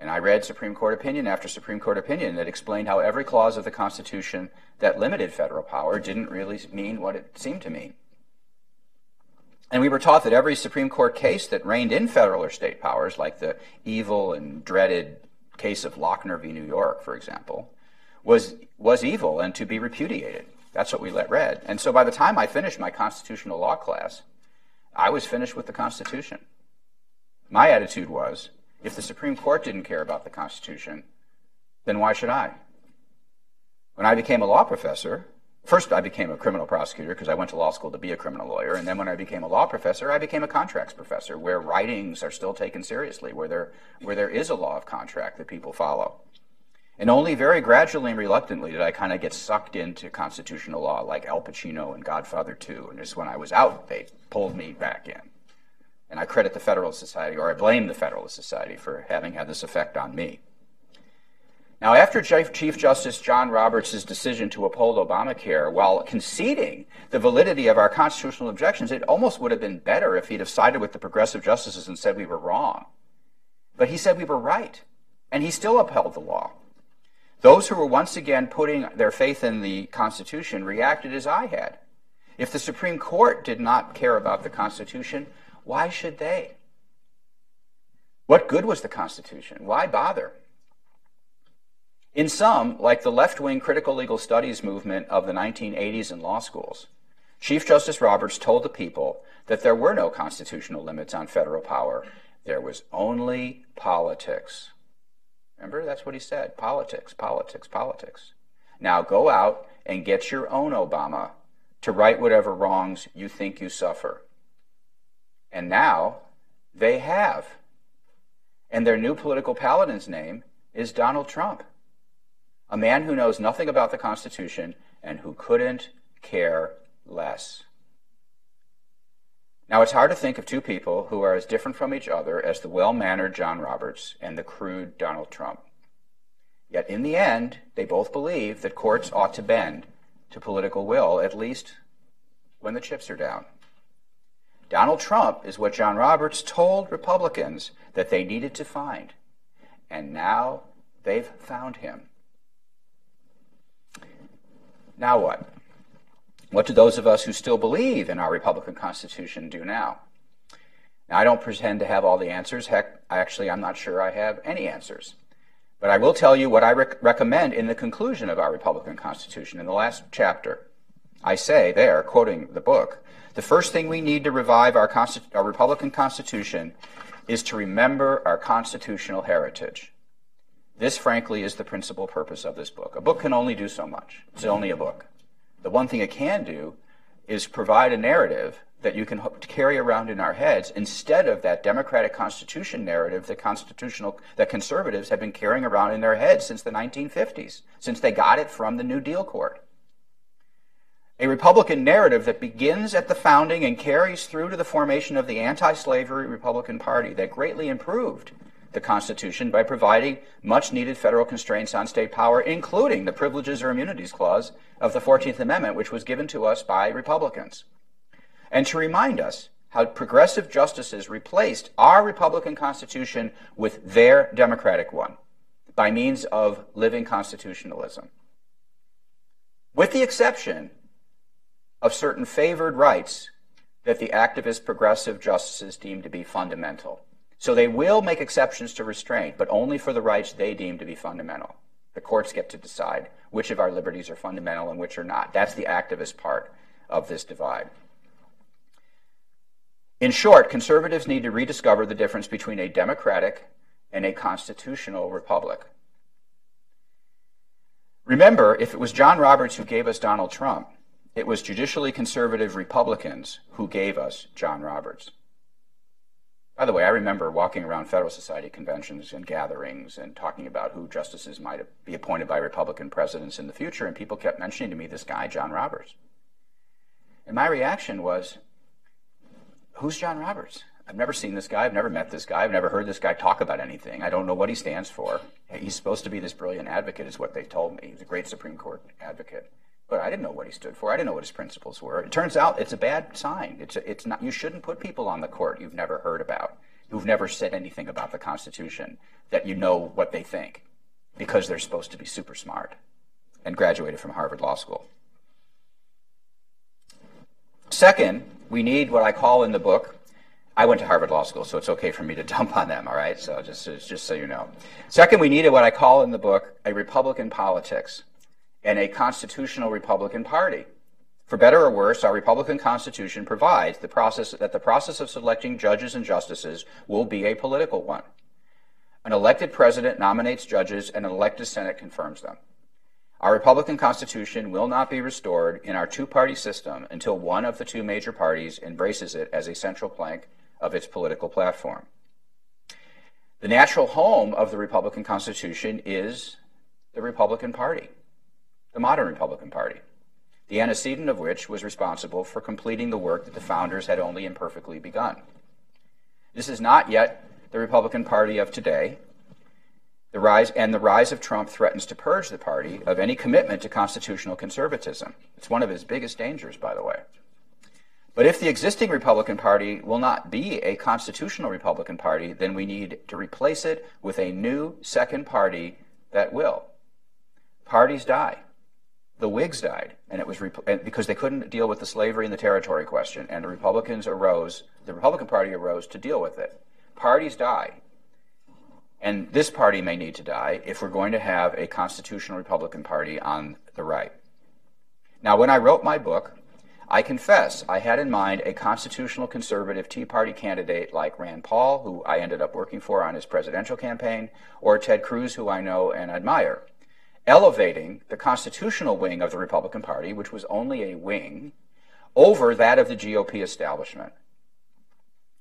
And I read Supreme Court opinion after Supreme Court opinion that explained how every clause of the Constitution that limited federal power didn't really mean what it seemed to mean. And we were taught that every Supreme Court case that reined in federal or state powers, like the evil and dreaded case of Lochner v. New York, for example, was, was evil and to be repudiated. That's what we let read. And so by the time I finished my constitutional law class, I was finished with the Constitution. My attitude was if the Supreme Court didn't care about the Constitution, then why should I? When I became a law professor, first I became a criminal prosecutor because I went to law school to be a criminal lawyer. And then when I became a law professor, I became a contracts professor where writings are still taken seriously, where there, where there is a law of contract that people follow. And only very gradually and reluctantly did I kind of get sucked into constitutional law like Al Pacino and Godfather II. And just when I was out, they pulled me back in. And I credit the Federalist Society, or I blame the Federalist Society for having had this effect on me. Now, after Chief Justice John Roberts' decision to uphold Obamacare, while conceding the validity of our constitutional objections, it almost would have been better if he'd have sided with the progressive justices and said we were wrong. But he said we were right, and he still upheld the law. Those who were once again putting their faith in the Constitution reacted as I had. If the Supreme Court did not care about the Constitution, why should they? What good was the Constitution? Why bother? In sum, like the left wing critical legal studies movement of the 1980s in law schools, Chief Justice Roberts told the people that there were no constitutional limits on federal power. There was only politics. Remember, that's what he said politics, politics, politics. Now go out and get your own Obama to right whatever wrongs you think you suffer. And now they have. And their new political paladin's name is Donald Trump, a man who knows nothing about the Constitution and who couldn't care less. Now, it's hard to think of two people who are as different from each other as the well mannered John Roberts and the crude Donald Trump. Yet, in the end, they both believe that courts ought to bend to political will, at least when the chips are down. Donald Trump is what John Roberts told Republicans that they needed to find. And now they've found him. Now what? What do those of us who still believe in our Republican Constitution do now? Now, I don't pretend to have all the answers. Heck, actually, I'm not sure I have any answers. But I will tell you what I rec- recommend in the conclusion of our Republican Constitution in the last chapter. I say there, quoting the book, the first thing we need to revive our, our Republican Constitution is to remember our constitutional heritage. This, frankly, is the principal purpose of this book. A book can only do so much. It's only a book. The one thing it can do is provide a narrative that you can carry around in our heads instead of that democratic constitution narrative that constitutional that conservatives have been carrying around in their heads since the 1950s, since they got it from the New Deal court a Republican narrative that begins at the founding and carries through to the formation of the anti slavery Republican Party that greatly improved the Constitution by providing much needed federal constraints on state power, including the Privileges or Immunities Clause of the 14th Amendment, which was given to us by Republicans. And to remind us how progressive justices replaced our Republican Constitution with their Democratic one by means of living constitutionalism. With the exception of certain favored rights that the activist progressive justices deem to be fundamental. So they will make exceptions to restraint, but only for the rights they deem to be fundamental. The courts get to decide which of our liberties are fundamental and which are not. That's the activist part of this divide. In short, conservatives need to rediscover the difference between a democratic and a constitutional republic. Remember, if it was John Roberts who gave us Donald Trump, it was judicially conservative Republicans who gave us John Roberts. By the way, I remember walking around Federalist Society conventions and gatherings and talking about who justices might be appointed by Republican presidents in the future, and people kept mentioning to me this guy, John Roberts. And my reaction was, Who's John Roberts? I've never seen this guy. I've never met this guy. I've never heard this guy talk about anything. I don't know what he stands for. He's supposed to be this brilliant advocate, is what they told me. He's a great Supreme Court advocate. But I didn't know what he stood for. I didn't know what his principles were. It turns out it's a bad sign. It's, a, it's not, you shouldn't put people on the court you've never heard about, who've never said anything about the Constitution, that you know what they think, because they're supposed to be super smart and graduated from Harvard Law School. Second, we need what I call in the book I went to Harvard Law School, so it's okay for me to dump on them, all right? So just, just so you know. Second, we needed what I call in the book a Republican politics and a constitutional Republican Party. For better or worse, our Republican Constitution provides the process, that the process of selecting judges and justices will be a political one. An elected president nominates judges, and an elected Senate confirms them. Our Republican Constitution will not be restored in our two party system until one of the two major parties embraces it as a central plank of its political platform. The natural home of the Republican Constitution is the Republican Party the modern Republican Party, the antecedent of which was responsible for completing the work that the founders had only imperfectly begun. This is not yet the Republican Party of today. The rise and the rise of Trump threatens to purge the party of any commitment to constitutional conservatism. It's one of his biggest dangers, by the way. But if the existing Republican Party will not be a constitutional Republican Party, then we need to replace it with a new second party that will. Parties die the Whigs died, and it was rep- because they couldn't deal with the slavery and the territory question, and the Republicans arose. The Republican Party arose to deal with it. Parties die, and this party may need to die if we're going to have a constitutional Republican Party on the right. Now, when I wrote my book, I confess I had in mind a constitutional conservative Tea Party candidate like Rand Paul, who I ended up working for on his presidential campaign, or Ted Cruz, who I know and admire elevating the constitutional wing of the Republican Party, which was only a wing, over that of the GOP establishment.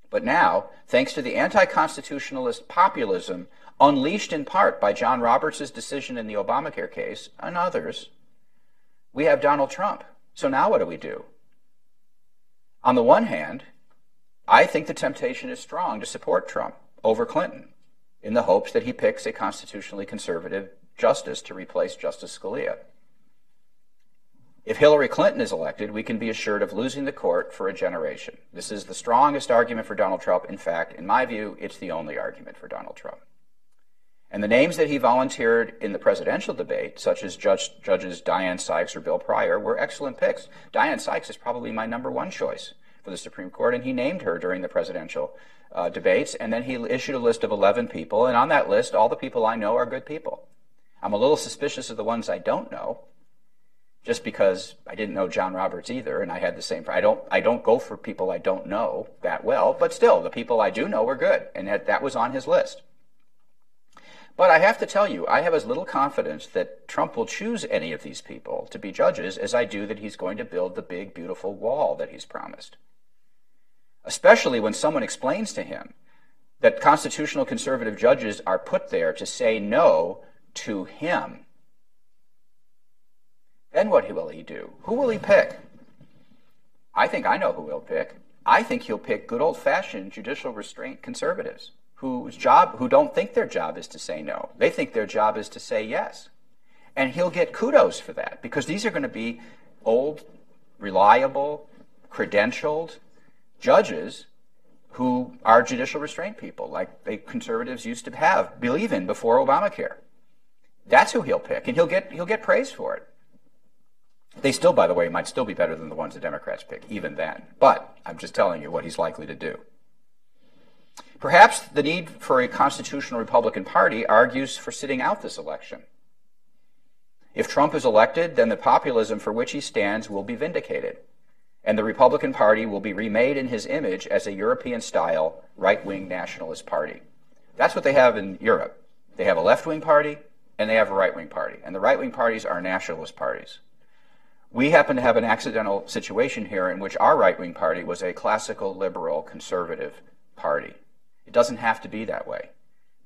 But now, thanks to the anti constitutionalist populism unleashed in part by John Roberts' decision in the Obamacare case and others, we have Donald Trump. So now what do we do? On the one hand, I think the temptation is strong to support Trump over Clinton in the hopes that he picks a constitutionally conservative justice to replace Justice Scalia. If Hillary Clinton is elected, we can be assured of losing the court for a generation. This is the strongest argument for Donald Trump. In fact, in my view, it's the only argument for Donald Trump. And the names that he volunteered in the presidential debate, such as Judge, Judges Diane Sykes or Bill Pryor, were excellent picks. Diane Sykes is probably my number one choice for the Supreme Court, and he named her during the presidential uh, debates. And then he issued a list of 11 people, and on that list, all the people I know are good people. I'm a little suspicious of the ones I don't know, just because I didn't know John Roberts either, and I had the same. I don't. I don't go for people I don't know that well, but still, the people I do know were good, and that, that was on his list. But I have to tell you, I have as little confidence that Trump will choose any of these people to be judges as I do that he's going to build the big, beautiful wall that he's promised. Especially when someone explains to him that constitutional conservative judges are put there to say no to him. Then what will he do? Who will he pick? I think I know who he'll pick. I think he'll pick good old fashioned judicial restraint conservatives whose job who don't think their job is to say no. They think their job is to say yes. And he'll get kudos for that because these are going to be old, reliable, credentialed judges who are judicial restraint people, like the conservatives used to have, believe in before Obamacare. That's who he'll pick, and he'll get he'll get praise for it. They still, by the way, might still be better than the ones the Democrats pick, even then. But I'm just telling you what he's likely to do. Perhaps the need for a constitutional Republican Party argues for sitting out this election. If Trump is elected, then the populism for which he stands will be vindicated, and the Republican Party will be remade in his image as a European style right wing nationalist party. That's what they have in Europe. They have a left wing party and they have a right wing party. And the right wing parties are nationalist parties. We happen to have an accidental situation here in which our right wing party was a classical liberal conservative party. It doesn't have to be that way.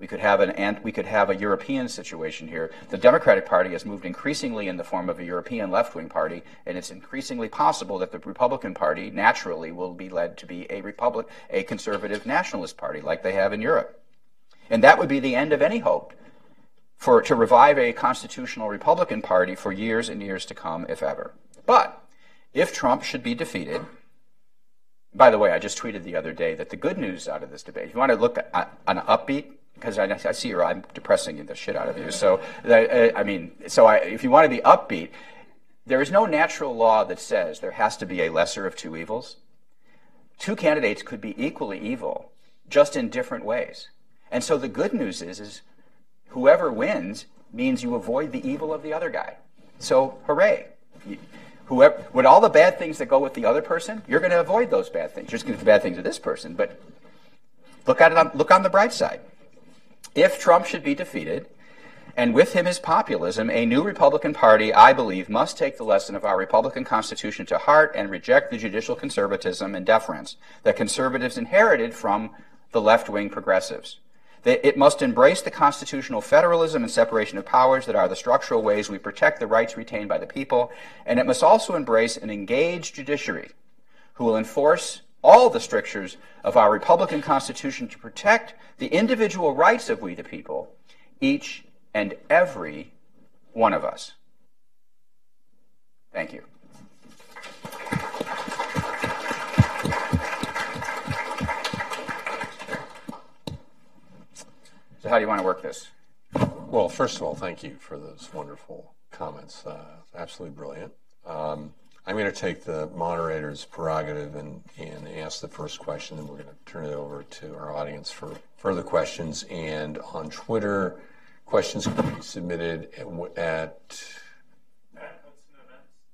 We could have an we could have a European situation here. The Democratic Party has moved increasingly in the form of a European left-wing party, and it's increasingly possible that the Republican Party naturally will be led to be a republic, a conservative nationalist party, like they have in Europe. And that would be the end of any hope for to revive a constitutional Republican Party for years and years to come, if ever. But if Trump should be defeated, by the way, I just tweeted the other day that the good news out of this debate, if you want to look at, an upbeat because I, I, see you're, I'm depressing the shit out of you. So, I, uh, I mean, so I, if you want to be upbeat, there is no natural law that says there has to be a lesser of two evils. Two candidates could be equally evil, just in different ways. And so the good news is, is whoever wins means you avoid the evil of the other guy. So hooray. Whoever, with all the bad things that go with the other person, you're going to avoid those bad things. You're just going to do bad things to this person, but look at it on, look on the bright side. If Trump should be defeated, and with him his populism, a new Republican Party, I believe, must take the lesson of our Republican Constitution to heart and reject the judicial conservatism and deference that conservatives inherited from the left wing progressives. It must embrace the constitutional federalism and separation of powers that are the structural ways we protect the rights retained by the people, and it must also embrace an engaged judiciary who will enforce all the strictures of our Republican Constitution to protect the individual rights of we the people, each and every one of us. Thank you. So, how do you want to work this? Well, first of all, thank you for those wonderful comments. Uh, absolutely brilliant. Um, I'm going to take the moderator's prerogative and, and ask the first question, and we're going to turn it over to our audience for further questions. And on Twitter, questions can be submitted at, at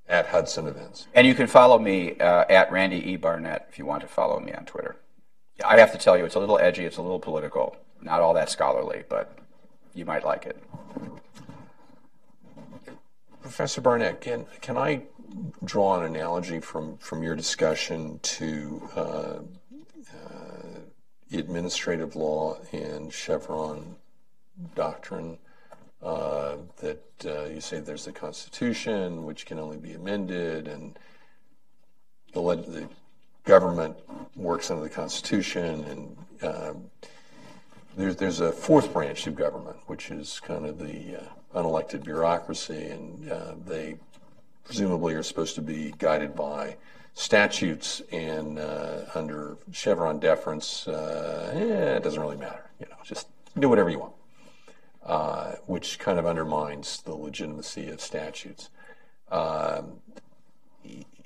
at Hudson Events. And you can follow me uh, at Randy E. Barnett if you want to follow me on Twitter. I have to tell you, it's a little edgy, it's a little political, not all that scholarly, but you might like it. Professor Barnett, can, can I draw an analogy from, from your discussion to uh, uh, administrative law and Chevron doctrine. Uh, that uh, you say there's the Constitution, which can only be amended, and the, the government works under the Constitution, and um, there's there's a fourth branch of government, which is kind of the uh, unelected bureaucracy, and uh, they presumably are supposed to be guided by statutes and uh, under Chevron deference, uh, eh, it doesn't really matter. You know, just do whatever you want, uh, which kind of undermines the legitimacy of statutes. Um,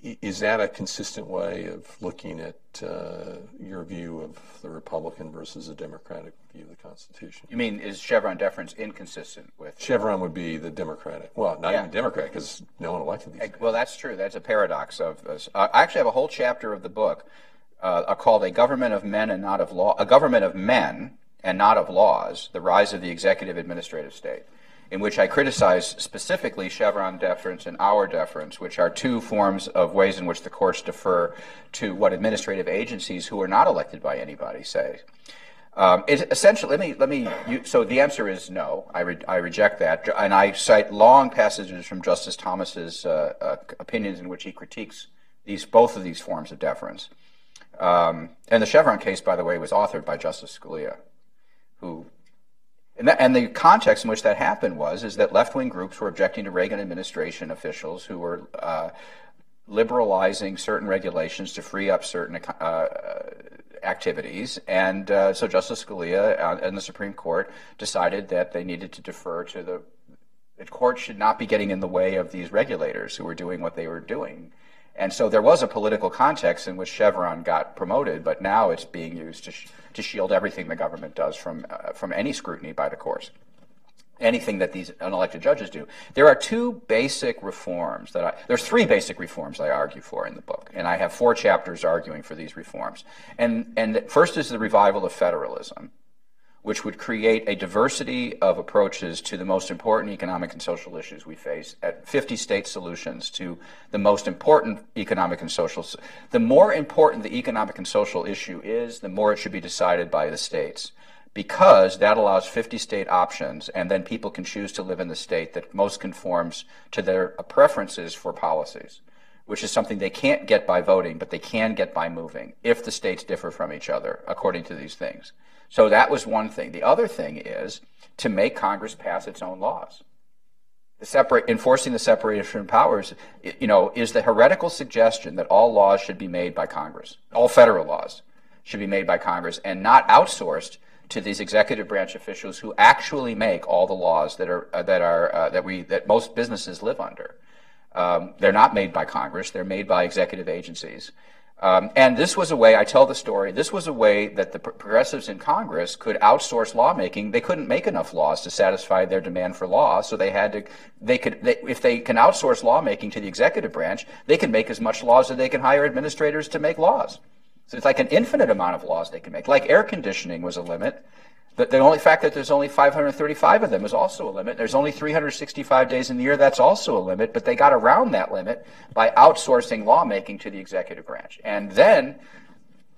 is that a consistent way of looking at uh, your view of the Republican versus the Democratic view of the Constitution? You mean is Chevron deference inconsistent with Chevron would be the Democratic? Well, not yeah. even Democratic because no one elected these. Well, that's true. That's a paradox of this. Uh, I actually have a whole chapter of the book uh, called "A Government of Men and Not of Law." A government of men and not of laws: the rise of the executive administrative state in which I criticize specifically Chevron deference and Auer deference, which are two forms of ways in which the courts defer to what administrative agencies who are not elected by anybody say. Um, essentially, let me let me. You, so the answer is no. I, re, I reject that, and I cite long passages from Justice Thomas's uh, uh, opinions in which he critiques these both of these forms of deference. Um, and the Chevron case, by the way, was authored by Justice Scalia, who and, that, and, the context in which that happened was is that left-wing groups were objecting to Reagan administration officials who were uh, liberalizing certain regulations to free up certain uh, activities, and uh, so Justice Scalia and the Supreme Court decided that they needed to defer to the the court should not be getting in the way of these regulators who were doing what they were doing. And so there was a political context in which Chevron got promoted, but now it's being used to. Sh- to shield everything the government does from, uh, from any scrutiny by the courts anything that these unelected judges do. There are two basic reforms that I, there's three basic reforms I argue for in the book, and I have four chapters arguing for these reforms. And, and first is the revival of federalism, which would create a diversity of approaches to the most important economic and social issues we face at 50 state solutions to the most important economic and social. The more important the economic and social issue is, the more it should be decided by the states because that allows 50 state options and then people can choose to live in the state that most conforms to their preferences for policies which is something they can't get by voting, but they can get by moving if the states differ from each other according to these things. So that was one thing. The other thing is to make Congress pass its own laws. The separate, enforcing the separation of powers, you know, is the heretical suggestion that all laws should be made by Congress, all federal laws should be made by Congress and not outsourced to these executive branch officials who actually make all the laws that are uh, that are uh, that we that most businesses live under. Um, they're not made by Congress, they're made by executive agencies. Um, and this was a way, I tell the story, this was a way that the progressives in Congress could outsource lawmaking. They couldn't make enough laws to satisfy their demand for law, so they had to, they could, they, if they can outsource lawmaking to the executive branch, they can make as much laws as they can hire administrators to make laws. So it's like an infinite amount of laws they can make. Like air conditioning was a limit. The, the only fact that there's only 535 of them is also a limit. There's only 365 days in the year. That's also a limit. But they got around that limit by outsourcing lawmaking to the executive branch. And then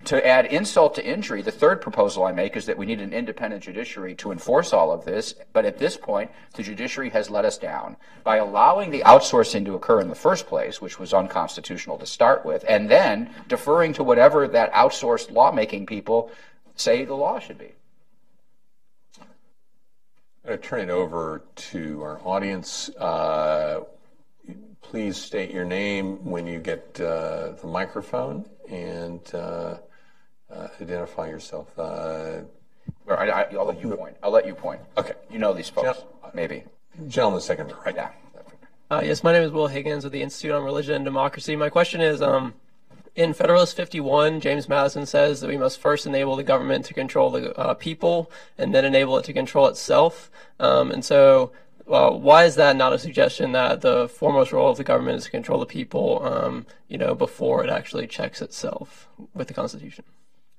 to add insult to injury, the third proposal I make is that we need an independent judiciary to enforce all of this. But at this point, the judiciary has let us down by allowing the outsourcing to occur in the first place, which was unconstitutional to start with, and then deferring to whatever that outsourced lawmaking people say the law should be. I'm going to turn it over to our audience. Uh, please state your name when you get uh, the microphone and uh, uh identify yourself. Uh, I, will let you point. I'll let you point. Okay. You know these folks, Gen- maybe. Gentleman, second right now. Uh, yes, my name is Will Higgins with the Institute on Religion and Democracy. My question is. In Federalist 51, James Madison says that we must first enable the government to control the uh, people and then enable it to control itself. Um, and so, uh, why is that not a suggestion that the foremost role of the government is to control the people, um, you know, before it actually checks itself with the Constitution?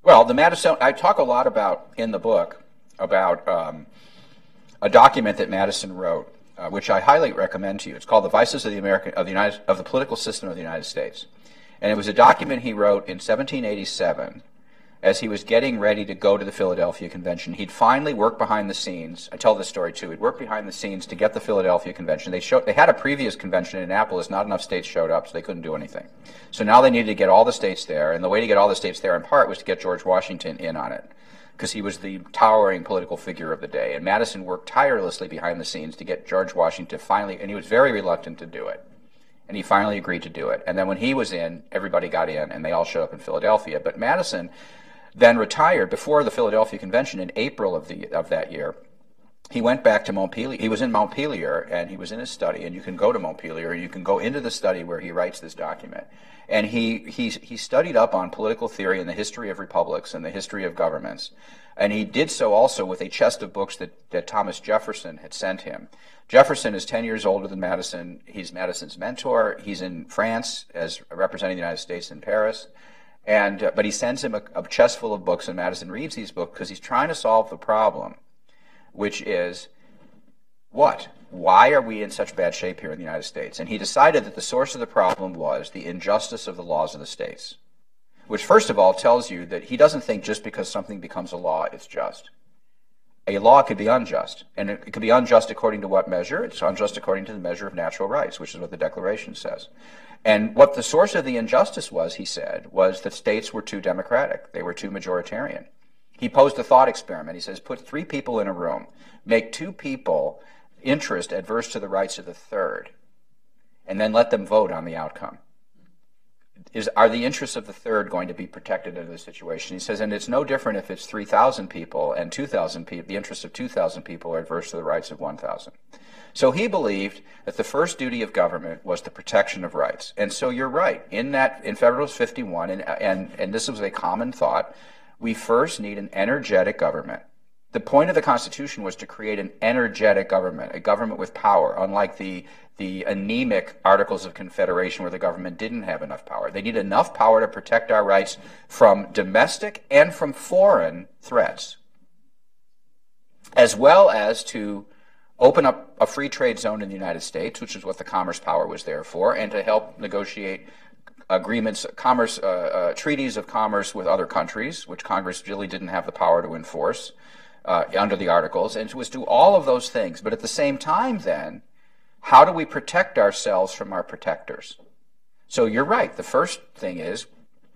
Well, the Madison, I talk a lot about in the book about um, a document that Madison wrote, uh, which I highly recommend to you. It's called "The Vices of the American of the United of the Political System of the United States." And it was a document he wrote in 1787 as he was getting ready to go to the Philadelphia Convention. He'd finally worked behind the scenes. I tell this story too. He'd worked behind the scenes to get the Philadelphia Convention. They showed they had a previous convention in Annapolis. Not enough states showed up, so they couldn't do anything. So now they needed to get all the states there, and the way to get all the states there, in part, was to get George Washington in on it, because he was the towering political figure of the day. And Madison worked tirelessly behind the scenes to get George Washington finally, and he was very reluctant to do it and he finally agreed to do it. And then when he was in, everybody got in, and they all showed up in Philadelphia. But Madison then retired before the Philadelphia Convention in April of the of that year. He went back to Montpelier. He was in Montpelier, and he was in his study. And you can go to Montpelier, and you can go into the study where he writes this document. And he he he studied up on political theory and the history of republics and the history of governments. And he did so also with a chest of books that, that Thomas Jefferson had sent him. Jefferson is 10 years older than Madison. He's Madison's mentor. He's in France as representing the United States in Paris. And, uh, but he sends him a, a chest full of books, and Madison reads these books because he's trying to solve the problem, which is what? Why are we in such bad shape here in the United States? And he decided that the source of the problem was the injustice of the laws of the states which first of all tells you that he doesn't think just because something becomes a law, it's just. A law could be unjust, and it could be unjust according to what measure? It's unjust according to the measure of natural rights, which is what the Declaration says. And what the source of the injustice was, he said, was that states were too democratic. They were too majoritarian. He posed a thought experiment. He says, put three people in a room, make two people interest adverse to the rights of the third, and then let them vote on the outcome is are the interests of the third going to be protected in this situation? He says, and it's no different if it's 3,000 people and 2,000 people, the interests of 2,000 people are adverse to the rights of 1,000. So he believed that the first duty of government was the protection of rights. And so you're right. In that, in Federalist 51, and, and, and this was a common thought, we first need an energetic government. The point of the Constitution was to create an energetic government, a government with power, unlike the the anemic Articles of Confederation where the government didn't have enough power. They need enough power to protect our rights from domestic and from foreign threats. as well as to open up a free trade zone in the United States, which is what the Commerce Power was there for, and to help negotiate agreements, commerce, uh, uh, treaties of commerce with other countries, which Congress really didn't have the power to enforce uh, under the Articles, and was do all of those things. But at the same time, then, how do we protect ourselves from our protectors? So you're right. The first thing is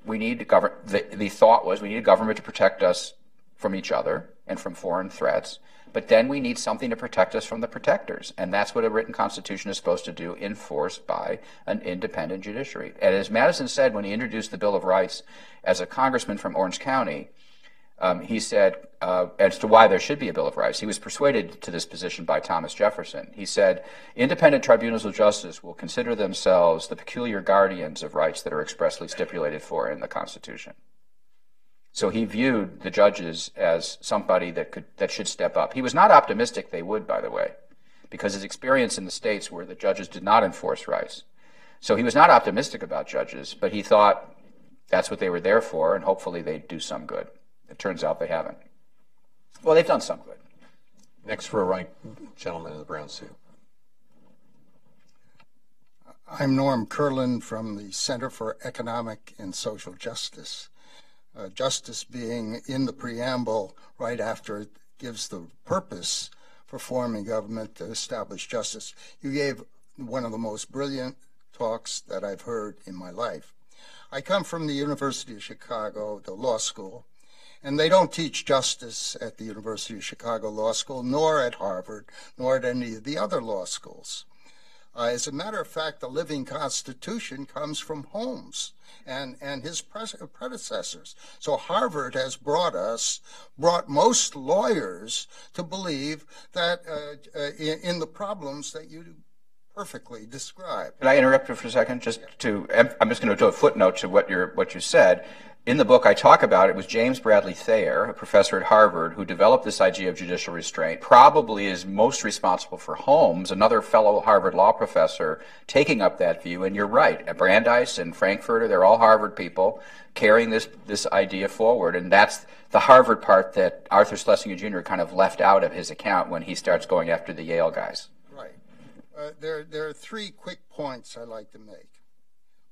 we need government. The, the thought was we need a government to protect us from each other and from foreign threats. But then we need something to protect us from the protectors. And that's what a written constitution is supposed to do, enforced by an independent judiciary. And as Madison said when he introduced the Bill of Rights as a congressman from Orange County, um, he said, uh, as to why there should be a Bill of Rights, he was persuaded to this position by Thomas Jefferson. He said, independent tribunals of justice will consider themselves the peculiar guardians of rights that are expressly stipulated for in the Constitution. So he viewed the judges as somebody that could that should step up. He was not optimistic they would, by the way, because his experience in the states where the judges did not enforce rights. So he was not optimistic about judges, but he thought that's what they were there for, and hopefully they'd do some good. It turns out they haven't. Well, they've done some good. Next for a right gentleman in the brown suit. I'm Norm Kurland from the Center for Economic and Social Justice uh, justice being in the preamble right after it gives the purpose for forming government to establish justice. You gave one of the most brilliant talks that I've heard in my life. I come from the University of Chicago, the law school, and they don't teach justice at the University of Chicago Law School, nor at Harvard, nor at any of the other law schools. Uh, as a matter of fact, the living Constitution comes from Holmes and, and his predecessors. So Harvard has brought us, brought most lawyers to believe that uh, uh, in, in, the problems that you perfectly described. Can I interrupt you for a second? Just to, I'm just going to do a footnote to what you what you said in the book, I talk about it was James Bradley Thayer, a professor at Harvard, who developed this idea of judicial restraint. Probably is most responsible for Holmes, another fellow Harvard law professor, taking up that view. And you're right, Brandeis and Frankfurter, they're all Harvard people carrying this this idea forward. And that's the Harvard part that Arthur Schlesinger Jr. kind of left out of his account when he starts going after the Yale guys. Uh, there, there are three quick points I'd like to make.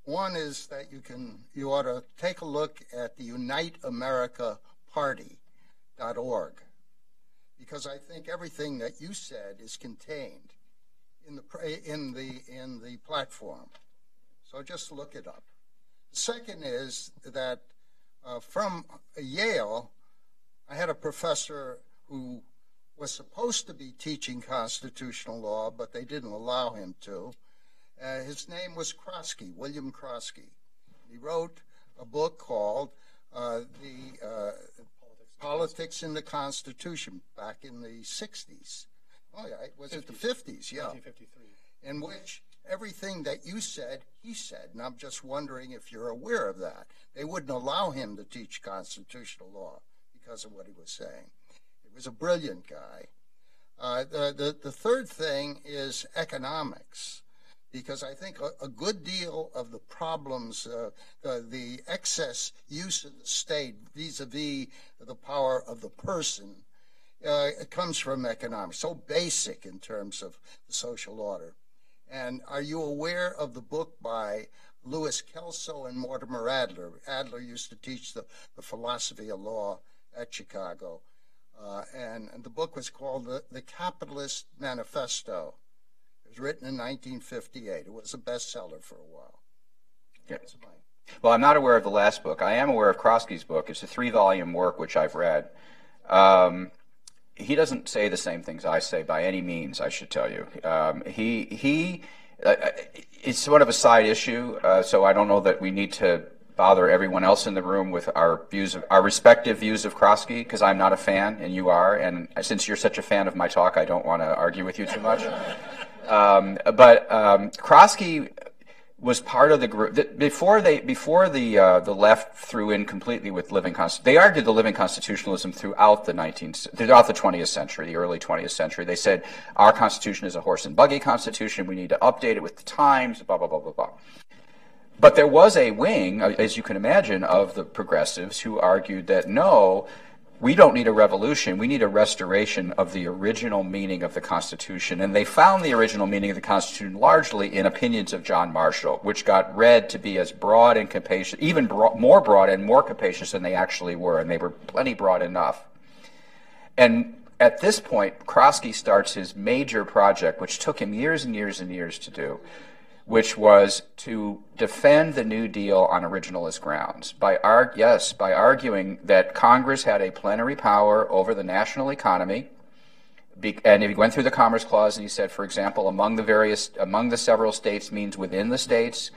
One is that you can you ought to take a look at the Unite America Party.org because I think everything that you said is contained in the in the in the platform. So just look it up. Second is that uh, from Yale, I had a professor who was supposed to be teaching constitutional law, but they didn't allow him to. Uh, his name was Crosskey, William Crosskey. He wrote a book called uh, The uh, Politics in the Constitution back in the 60s. Oh, yeah, was 50s. it the 50s? Yeah. 1953. In which everything that you said, he said. And I'm just wondering if you're aware of that. They wouldn't allow him to teach constitutional law because of what he was saying. Was a brilliant guy. Uh, the, the, the third thing is economics because I think a, a good deal of the problems, uh, the, the, excess use of the state vis-a-vis the power of the person, uh, it comes from economics, so basic in terms of the social order. And are you aware of the book by Louis Kelso and Mortimer Adler? Adler used to teach the, the philosophy of law at Chicago. Uh, and, the book was called the, the Capitalist Manifesto It was written in 1958. It was a bestseller for a while. Well, I'm not aware of the last book. I am aware of Crosskey's book. It's a three volume work which I've read. Um, he doesn't say the same things I say by any means, I should tell you. Um, he, he, uh, uh, it's sort of a side issue, uh, so I don't know that we need to bother everyone else in the room with our views of our respective views of Crosskey because I'm not a fan and you are, and since you're such a fan of my talk, I don't want to argue with you too much. Um, but um, Crosskey was part of the group before they before the uh, the left threw in completely with living const- they argued the living constitutionalism throughout the 19th throughout the 20th century the early 20th century. They said our constitution is a horse and buggy constitution. We need to update it with the times blah blah blah blah blah but there was a wing uh, as you can imagine of the progressives who argued that no we don't need a revolution. We need a restoration of the original meaning of the Constitution. And they found the original meaning of the Constitution largely in opinions of John Marshall, which got read to be as broad and capacious, even broad, more broad and more capacious than they actually were. And they were plenty broad enough. And at this point, Crosskey starts his major project, which took him years and years and years to do, which was to defend the New Deal on originalist grounds by arg- yes by arguing that Congress had a plenary power over the national economy. Be- and he went through the Commerce Clause and he said, for example, among the various among the several states means within the states.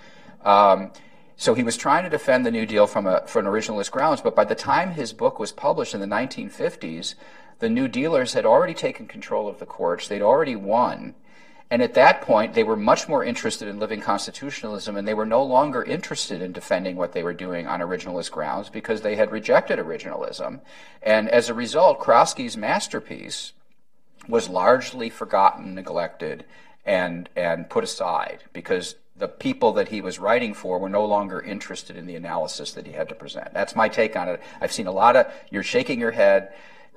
Um, so he was trying to defend the New Deal from a from originalist grounds. But by the time his book was published in the 1950s, the New Dealers had already taken control of the courts. They'd already won and at that point, they were much more interested in living constitutionalism, and they were no longer interested in defending what they were doing on originalist grounds because they had rejected originalism. And as a result, Crosskey's masterpiece was largely forgotten, neglected, and, and put aside because the people that he was writing for were no longer interested in the analysis that he had to present. That's my take on it. I've seen a lot of, you're shaking your head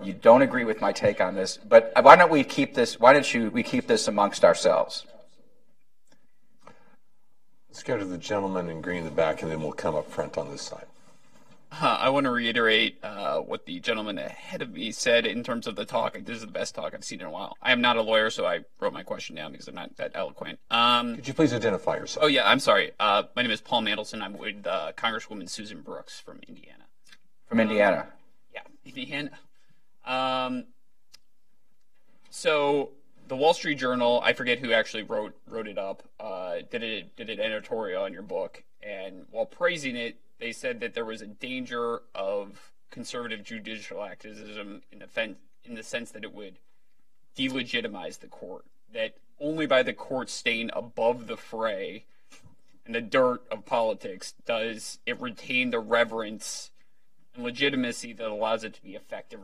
you don't agree with my take on this, but why don't we keep this? Why don't you we keep this amongst ourselves? Let's go to the gentleman in green in the back, and then we'll come up front on this side. Uh, I want to reiterate uh, what the gentleman ahead of me said in terms of the talk. This is the best talk I've seen in a while. I am not a lawyer, so I wrote my question down because I'm not that eloquent. Um, Could you please identify yourself? Oh, yeah, I'm sorry. Uh, my name is Paul Mandelson. I'm with uh, Congresswoman Susan Brooks from Indiana. From Indiana? Yeah, Indiana. Um, so the Wall Street Journal, I forget who actually wrote wrote it up, uh, did it did an editorial on your book, and while praising it, they said that there was a danger of conservative judicial activism in the in the sense that it would delegitimize the court. That only by the court staying above the fray and the dirt of politics does it retain the reverence and legitimacy that allows it to be effective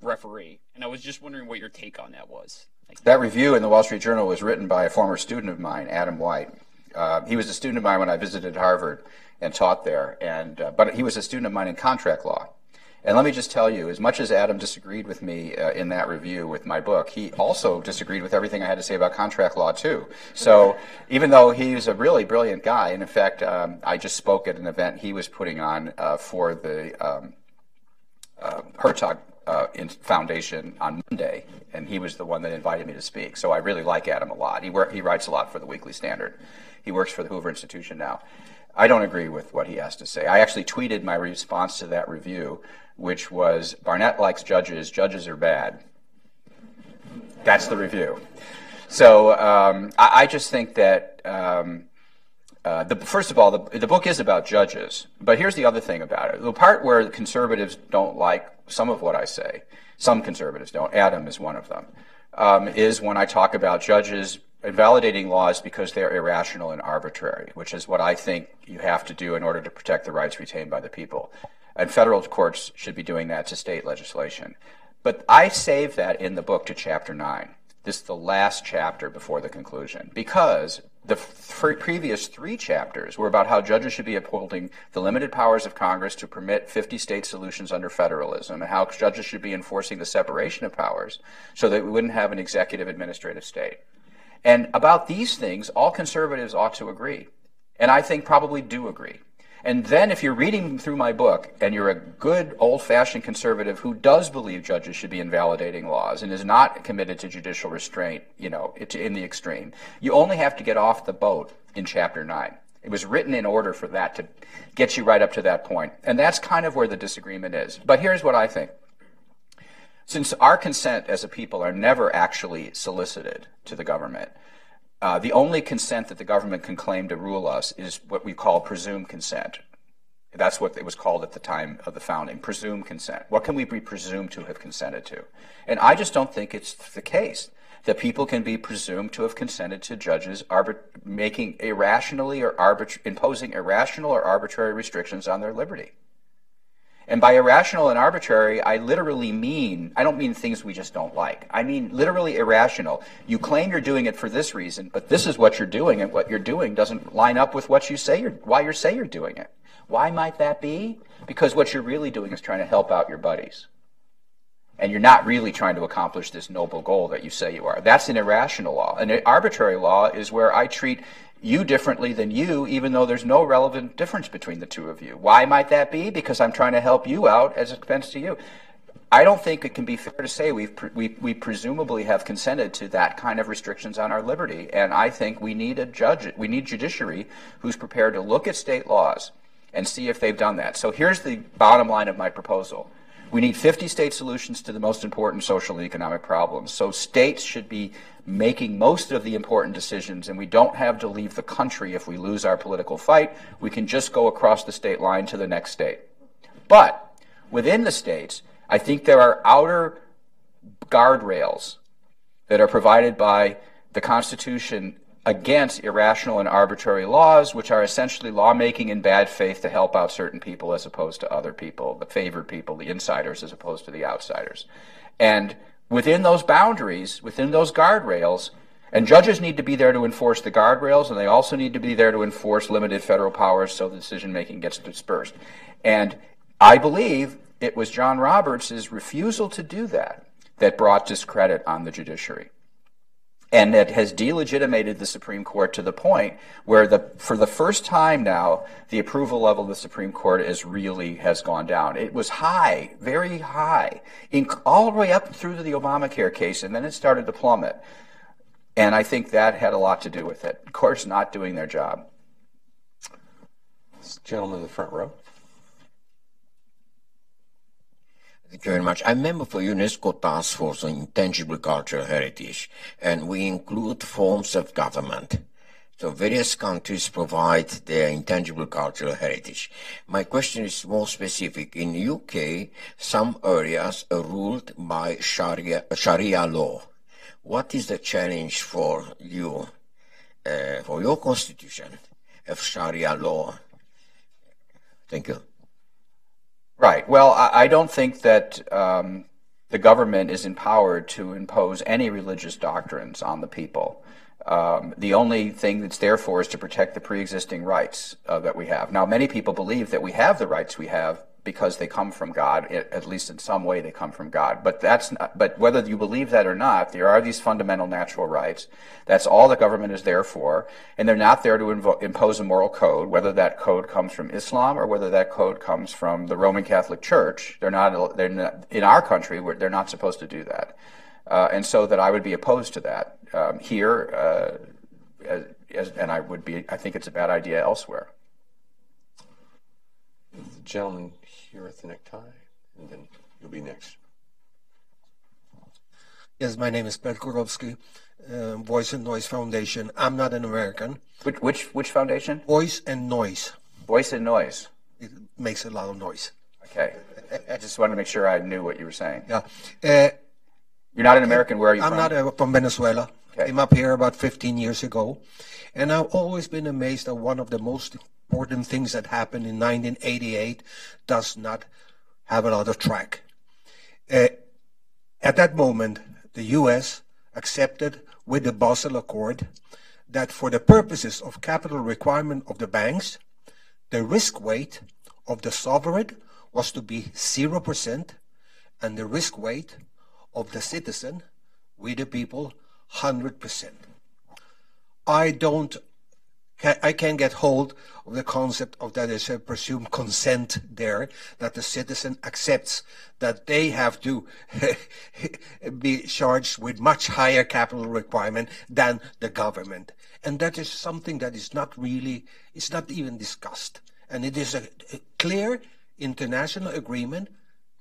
referee. And I was just wondering what your take on that was. That review in the Wall Street Journal was written by a former student of mine, Adam White. Uh, he was a student of mine when I visited Harvard and taught there, and uh, but he was a student of mine in contract law. And let me just tell you, as much as Adam disagreed with me uh, in that review with my book, he also disagreed with everything I had to say about contract law, too. So even though he's a really brilliant guy, and in fact, um, I just spoke at an event he was putting on uh, for the um, uh, Hertog uh, Foundation on Monday, and he was the one that invited me to speak. So I really like Adam a lot. He, he writes a lot for the Weekly Standard. He works for the Hoover Institution now. I don't agree with what he has to say. I actually tweeted my response to that review which was Barnett likes judges, judges are bad. That's the review. So um, I, I, just think that, um, uh, the, first of all, the, the book is about judges. But here's the other thing about it the part where conservatives don't like some of what I say, some conservatives don't, Adam is one of them, um, is when I talk about judges invalidating laws because they're irrational and arbitrary, which is what I think you have to do in order to protect the rights retained by the people. And federal courts should be doing that to state legislation. But I save that in the book to chapter 9. This is the last chapter before the conclusion because the f- previous three chapters were about how judges should be upholding the limited powers of Congress to permit 50 state solutions under federalism and how judges should be enforcing the separation of powers so that we wouldn't have an executive administrative state. And about these things, all conservatives ought to agree. And I think probably do agree. And then if you're reading through my book and you're a good old fashioned conservative who does believe judges should be invalidating laws and is not committed to judicial restraint, you know, in the extreme, you only have to get off the boat in chapter 9. It was written in order for that to get you right up to that point. And that's kind of where the disagreement is. But here's what I think. Since our consent as a people are never actually solicited to the government, uh, the only consent that the government can claim to rule us is what we call presumed consent. That's what it was called at the time of the founding, presumed consent. What can we be presumed to have consented to? And I just don't think it's the case that people can be presumed to have consented to judges making irrationally or imposing irrational or arbitrary restrictions on their liberty. And by irrational and arbitrary, I literally mean, I don't mean things we just don't like. I mean literally irrational. You claim you're doing it for this reason, but this is what you're doing, and what you're doing doesn't line up with what you say you're, why you say you're doing it. Why might that be? Because what you're really doing is trying to help out your buddies. and you're not really trying to accomplish this noble goal that you say you are. That's an irrational law. An arbitrary law is where I treat you differently than you, even though there's no relevant difference between the two of you. Why might that be? Because I'm trying to help you out as expense to you. I don't think it can be fair to say we've we, we presumably have consented to that kind of restrictions on our liberty, and I think we need a judge, we need judiciary who's prepared to look at state laws and see if they've done that. So here's the bottom line of my proposal. We need 50 state solutions to the most important social and economic problems. So states should be making most of the important decisions, and we don't have to leave the country if we lose our political fight. We can just go across the state line to the next state. But within the states, I think there are outer guardrails that are provided by the Constitution against irrational and arbitrary laws, which are essentially lawmaking in bad faith to help out certain people as opposed to other people, the favored people, the insiders as opposed to the outsiders. And within those boundaries, within those guardrails, and judges need to be there to enforce the guardrails, and they also need to be there to enforce limited federal powers so the decision making gets dispersed. And I believe it was John Roberts' refusal to do that that brought discredit on the judiciary. And it has delegitimated the Supreme Court to the point where the, for the first time now, the approval level of the Supreme Court is really has gone down. It was high, very high, in, all the way up through to the Obamacare case, and then it started to plummet. And I think that had a lot to do with it. Courts not doing their job. This gentleman in the front row. Thank you very much. I'm member for UNESCO Task Force on Intangible Cultural Heritage, and we include forms of government. So various countries provide their intangible cultural heritage. My question is more specific. In UK, some areas are ruled by Sharia, Sharia law. What is the challenge for you, uh, for your constitution of Sharia law? Thank you. Right. Well, I, don't think that um, the government is empowered to impose any religious doctrines on the people. Um, the only thing that's there for is to protect the pre-existing rights uh, that we have. Now, many people believe that we have the rights we have because they come from God. At least in some way, they come from God. But that's not, but whether you believe that or not, there are these fundamental natural rights. That's all the government is there for, and they're not there to invo- impose a moral code. Whether that code comes from Islam or whether that code comes from the Roman Catholic Church, they're not. They're not, in our country. They're not supposed to do that, uh, and so that I would be opposed to that um, here. Uh, as, as, and I would be. I think it's a bad idea elsewhere. The gentleman here at the necktie, and then you'll be next. Yes, my name is Per Kurowski, uh, Voice and Noise Foundation. I'm not an American. Which which which foundation? Voice and Noise. Voice and Noise. It makes a lot of noise. Okay. I just wanted to make sure I knew what you were saying. Yeah. Uh, You're not an American. Where are you I'm from? not uh, from Venezuela. Okay. Came up here about 15 years ago, and I've always been amazed at one of the most important things that happened in 1988 does not have another track. Uh, at that moment, the U.S. accepted with the Basel Accord that for the purposes of capital requirement of the banks, the risk weight of the sovereign was to be 0% and the risk weight of the citizen, we the people, 100%. I don't I can get hold of the concept of that there's a uh, presumed consent there, that the citizen accepts that they have to be charged with much higher capital requirement than the government. And that is something that is not really, it's not even discussed. And it is a, a clear international agreement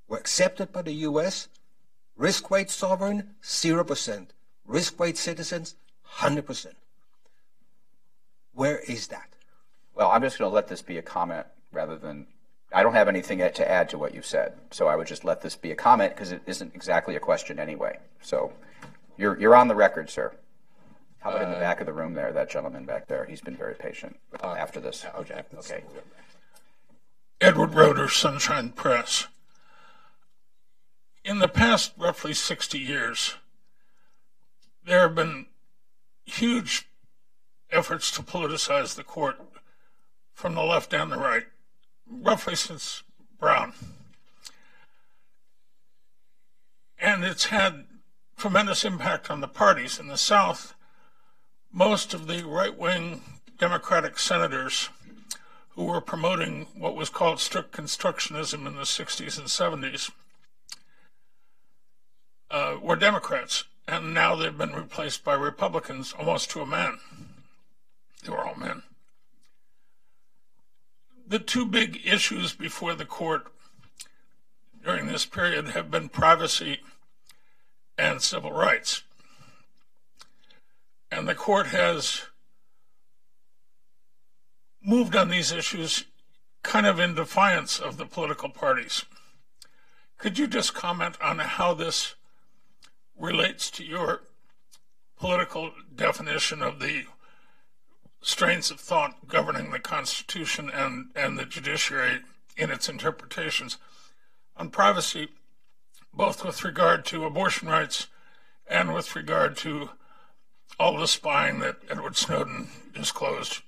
accepted by the US, risk weight sovereign, 0%, risk weight citizens, 100%. Where is that? Well, I'm just going to let this be a comment rather than. I don't have anything to add to what you said, so I would just let this be a comment because it isn't exactly a question anyway. So, you're you're on the record, sir. How about in the back of the room there, that gentleman back there? He's been very patient after this. Okay. Okay. Edward Roeder, Sunshine Press. In the past roughly 60 years, there have been huge efforts to politicize the court from the left and the right, roughly since Brown. and it's had tremendous impact on the parties. In the South, most of the right wing Democratic senators who were promoting what was called strict constructionism in the 60s and 70s uh, were Democrats, and now they've been replaced by Republicans almost to a man. They were all men. The two big issues before the court during this period have been privacy and civil rights. And the court has moved on these issues kind of in defiance of the political parties. Could you just comment on how this relates to your political definition of the strains of thought governing the Constitution and, and the judiciary in its interpretations on privacy, both with regard to abortion rights and with regard to all the spying that Edward Snowden disclosed,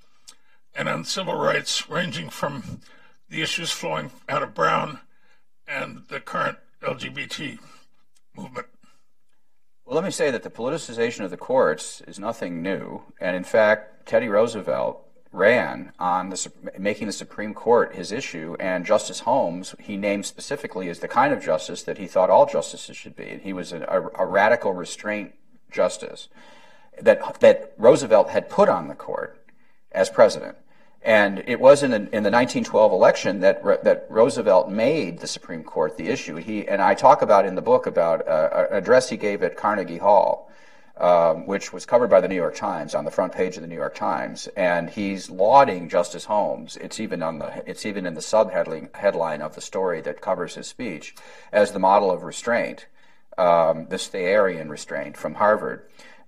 and on civil rights, ranging from the issues flowing out of Brown and the current LGBT movement. Well, let me say that the politicization of the courts is nothing new. And in fact, Teddy Roosevelt ran on the, making the Supreme Court his issue, and Justice Holmes he named specifically as the kind of justice that he thought all justices should be. And he was a, a, a radical restraint justice that that Roosevelt had put on the court as president. And it was in the, in the 1912 election that that Roosevelt made the Supreme Court the issue. He and I talk about in the book about uh, an address he gave at Carnegie Hall, um, which was covered by the New York Times on the front page of the New York Times, and he's lauding Justice Holmes. It's even on the it's even in the subheadline headline of the story that covers his speech as the model of restraint, um, the Thayerian restraint from Harvard.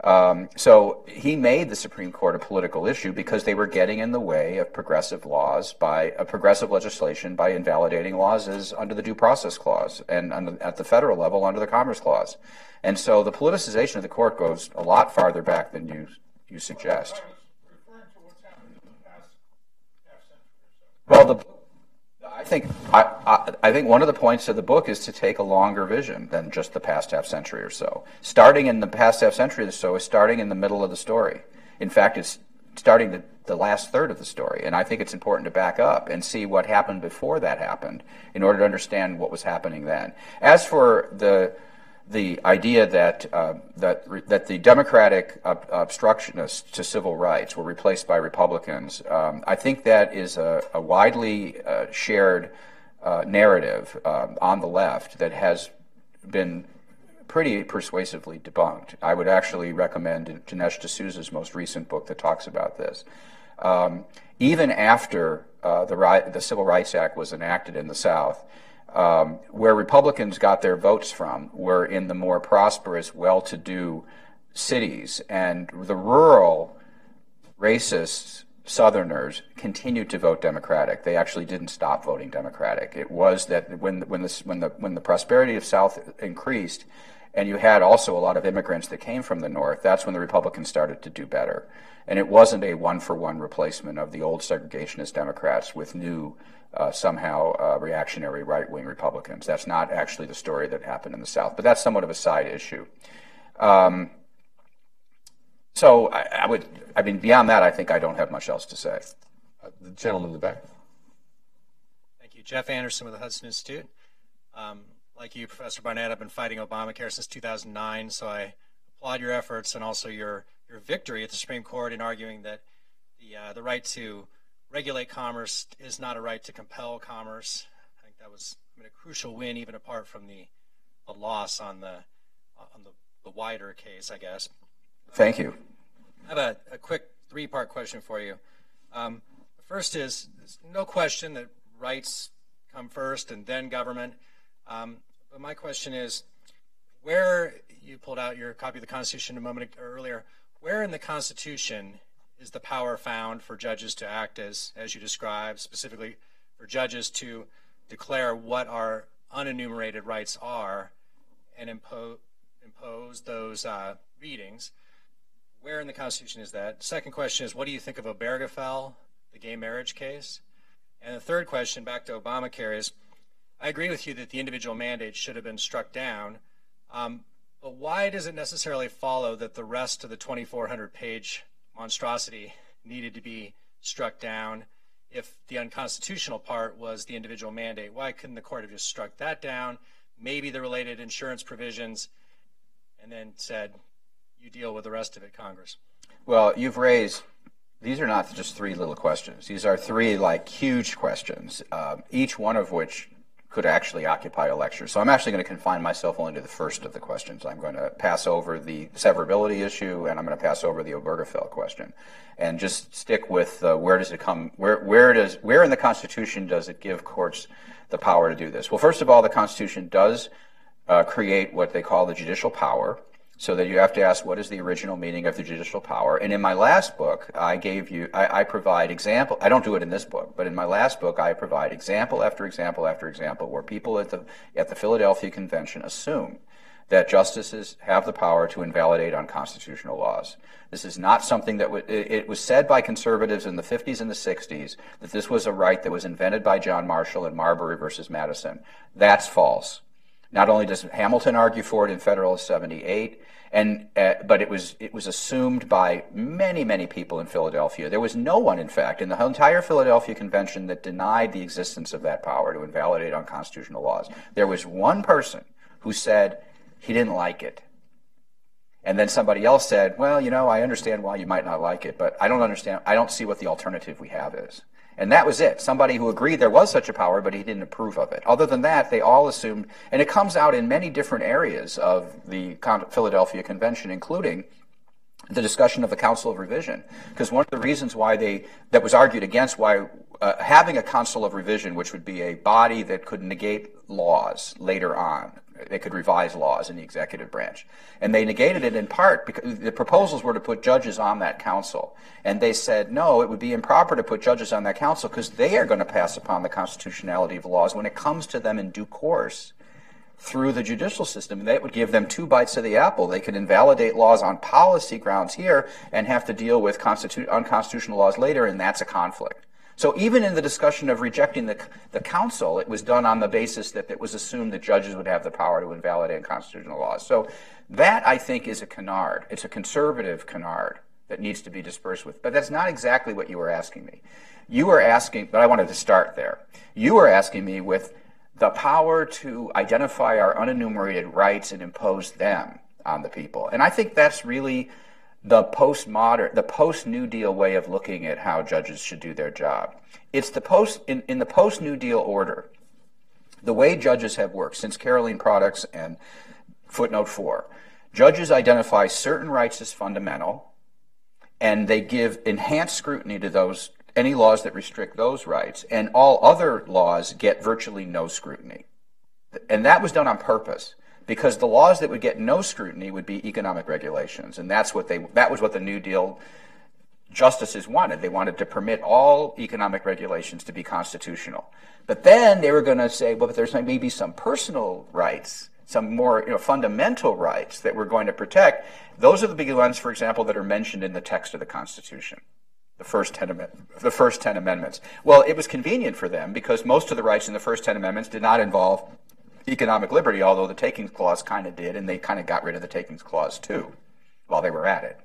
Um, so he made the Supreme Court a political issue because they were getting in the way of progressive laws by a progressive legislation by invalidating laws as under the Due Process Clause and the, at the federal level under the Commerce Clause. And so the politicization of the court goes a lot farther back than you you suggest. Well, the I think I, I, I, think one of the points of the book is to take a longer vision than just the past half century or so. Starting in the past half century or so is starting in the middle of the story. In fact, it's starting the, the last third of the story. And I think it's important to back up and see what happened before that happened in order to understand what was happening then. As for the the idea that uh, that re- that the Democratic ob- obstructionists to civil rights were replaced by Republicans, um, I think that is a, a widely uh, shared uh, narrative um, on the left that has been pretty persuasively debunked. I would actually recommend Dinesh D'Souza's most recent book that talks about this. Um, even after uh, the, the Civil Rights Act was enacted in the South, um, where Republicans got their votes from were in the more prosperous, well to do cities. And the rural racist Southerners continued to vote Democratic. They actually didn't stop voting Democratic. It was that when, when, the, when, the, when the prosperity of South increased, and you had also a lot of immigrants that came from the North, that's when the Republicans started to do better. And it wasn't a one for one replacement of the old segregationist Democrats with new uh, somehow uh, reactionary right wing Republicans. That's not actually the story that happened in the South, but that's somewhat of a side issue. Um, so I, I, would, I mean, beyond that, I think I don't have much else to say. Uh, the gentleman in the back. Thank you. Jeff Anderson with the Hudson Institute. Um, like you, Professor Barnett, I've been fighting Obamacare since 2009, so I applaud your efforts and also your, your victory at the Supreme Court in arguing that the, uh, the right to regulate commerce is not a right to compel commerce. I think that was I mean, a crucial win, even apart from the, the loss on the on the, the wider case, I guess. Thank you. I have a, a quick three-part question for you. Um, the first is no question that rights come first and then government. Um, but my question is, where you pulled out your copy of the Constitution a moment earlier, where in the Constitution is the power found for judges to act as, as you described, specifically for judges to declare what our unenumerated rights are and impo- impose those uh, readings. Where in the Constitution is that? Second question is, what do you think of Obergefell, the gay marriage case? And the third question, back to Obamacare, is I agree with you that the individual mandate should have been struck down, Um, but why does it necessarily follow that the rest of the 2,400 page monstrosity needed to be struck down if the unconstitutional part was the individual mandate? Why couldn't the court have just struck that down, maybe the related insurance provisions, and then said, you deal with the rest of it, Congress? Well, you've raised these are not just three little questions. These are three like huge questions, uh, each one of which could actually occupy a lecture. So I'm actually going to confine myself only to the first of the questions. I'm going to pass over the severability issue, and I'm going to pass over the Obergefell question, and just stick with uh, where does it come? Where where does where in the Constitution does it give courts the power to do this? Well, first of all, the Constitution does uh, create what they call the judicial power so that you have to ask what is the original meaning of the judicial power. And in my last book, I gave you, I, I, provide example. I don't do it in this book, but in my last book, I provide example after example after example where people at the at the Philadelphia Convention assume that justices have the power to invalidate unconstitutional laws. This is not something that w- it was said by conservatives in the 50s and the 60s that this was a right that was invented by John Marshall in Marbury versus Madison. That's false. Not only does Hamilton argue for it in Federalist 78, and uh, but it was it was assumed by many many people in Philadelphia. There was no one, in fact, in the entire Philadelphia Convention that denied the existence of that power to invalidate unconstitutional laws. There was one person who said he didn't like it. And then somebody else said, "Well, you know, I understand why you might not like it, but I don't understand. I don't see what the alternative we have is." And that was it. Somebody who agreed there was such a power, but he didn't approve of it. Other than that, they all assumed, and it comes out in many different areas of the Philadelphia Convention, including the discussion of the Council of Revision. Because one of the reasons why they, that was argued against why uh, having a Council of Revision, which would be a body that could negate laws later on, they could revise laws in the executive branch. And they negated it in part because the proposals were to put judges on that council. And they said, no, it would be improper to put judges on that council because they are going to pass upon the constitutionality of laws when it comes to them in due course through the judicial system. And that would give them two bites of the apple. They could invalidate laws on policy grounds here and have to deal with constitu- unconstitutional laws later, and that's a conflict. So even in the discussion of rejecting the, the council, it was done on the basis that it was assumed that judges would have the power to invalidate constitutional laws. So that, I think, is a canard. It's a conservative canard that needs to be dispersed with. But that's not exactly what you were asking me. You were asking, but I wanted to start there. You were asking me with the power to identify our unenumerated rights and impose them on the people. And I think that's really the postmodern, the post New Deal way of looking at how judges should do their job. It's the post in, in the post New Deal order. The way judges have worked since Carolene Products and footnote four, judges identify certain rights as fundamental, and they give enhanced scrutiny to those any laws that restrict those rights, and all other laws get virtually no scrutiny. And that was done on purpose because the laws that would get no scrutiny would be economic regulations, and that's what they that was what the New Deal justices wanted. They wanted to permit all economic regulations to be constitutional, but then they were going to say, well, but there's maybe some personal rights, some more you know, fundamental rights that we're going to protect. Those are the big ones, for example, that are mentioned in the text of the Constitution the first 10 the first 10 amendments well it was convenient for them because most of the rights in the first 10 amendments did not involve economic liberty, although the takings clause kind of did, and they kind of got rid of the takings clause too while they were at it.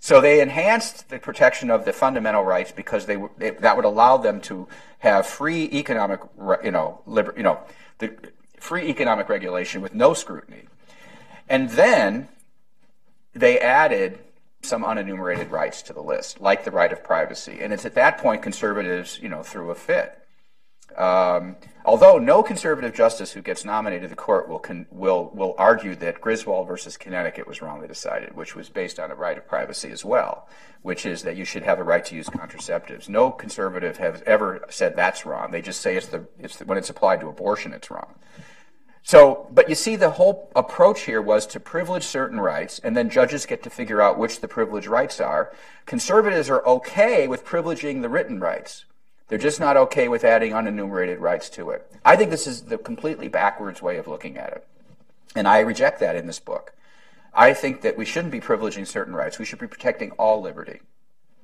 So they enhanced the protection of the fundamental rights because they, they that would allow them to have free economic, you know, liber, you know, the free economic regulation with no scrutiny. And then they added some unenumerated rights to the list, like the right of privacy. And it's at that point conservatives, you know, threw a fit. Um, although no conservative justice who gets nominated to the court will con- will will argue that Griswold versus Connecticut was wrongly decided, which was based on a right of privacy as well, which is that you should have a right to use contraceptives. No conservative has ever said that's wrong. They just say it's the it's the, when it's applied to abortion, it's wrong. So, but you see, the whole approach here was to privilege certain rights, and then judges get to figure out which the privileged rights are. Conservatives are okay with privileging the written rights they're just not okay with adding unenumerated rights to it. I think this is the completely backwards way of looking at it. And I reject that in this book. I think that we shouldn't be privileging certain rights. We should be protecting all liberty.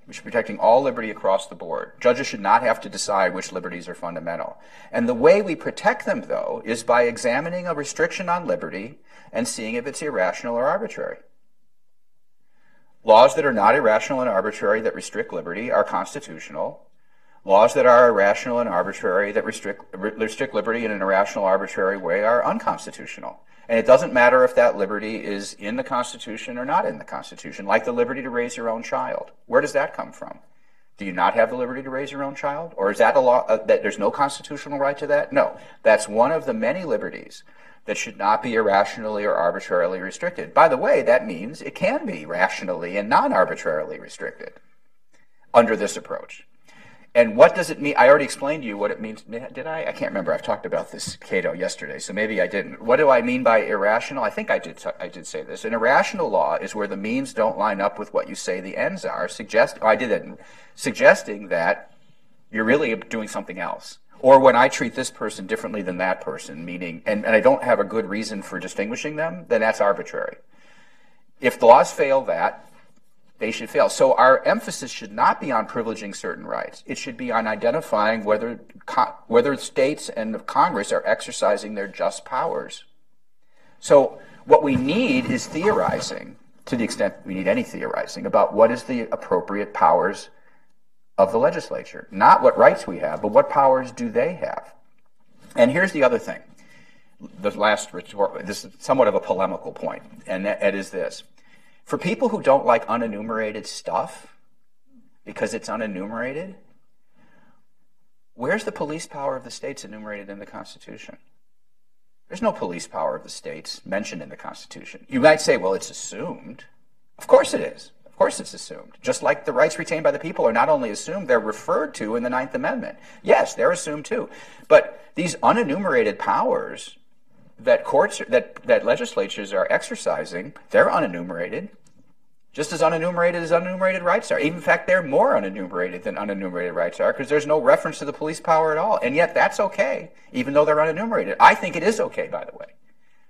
We should be protecting all liberty across the board. Judges should not have to decide which liberties are fundamental. And the way we protect them, though, is by examining a restriction on liberty and seeing if it's irrational or arbitrary. Laws that are not irrational and arbitrary that restrict liberty are constitutional. Laws that are irrational and arbitrary that restrict, restrict liberty in an irrational, arbitrary way are unconstitutional. And it doesn't matter if that liberty is in the Constitution or not in the Constitution, like the liberty to raise your own child. Where does that come from? Do you not have the liberty to raise your own child? Or is that a law uh, that there's no constitutional right to that? No. That's one of the many liberties that should not be irrationally or arbitrarily restricted. By the way, that means it can be rationally and non arbitrarily restricted under this approach. And what does it mean? I already explained to you what it means. Did I? I can't remember. I've talked about this, Cato, yesterday, so maybe I didn't. What do I mean by irrational? I think I did. I did say this. An irrational law is where the means don't line up with what you say the ends are. Suggest. Oh, I did that. Suggesting that you're really doing something else. Or when I treat this person differently than that person, meaning, and, and I don't have a good reason for distinguishing them, then that's arbitrary. If the laws fail that, they should fail. So our emphasis should not be on privileging certain rights. It should be on identifying whether whether states and Congress are exercising their just powers. So what we need is theorizing, to the extent we need any theorizing, about what is the appropriate powers of the legislature. Not what rights we have, but what powers do they have? And here's the other thing. The last this is somewhat of a polemical point, and that is this. For people who don't like unenumerated stuff, because it's unenumerated, where's the police power of the states enumerated in the Constitution? There's no police power of the states mentioned in the Constitution. You might say, well, it's assumed. Of course it is. Of course it's assumed. Just like the rights retained by the people are not only assumed, they're referred to in the Ninth Amendment. Yes, they're assumed too. But these unenumerated powers that courts that that legislatures are exercising, they're unenumerated. Just as unenumerated as unenumerated rights are. In fact, they're more unenumerated than unenumerated rights are because there's no reference to the police power at all. And yet that's okay, even though they're unenumerated. I think it is okay, by the way,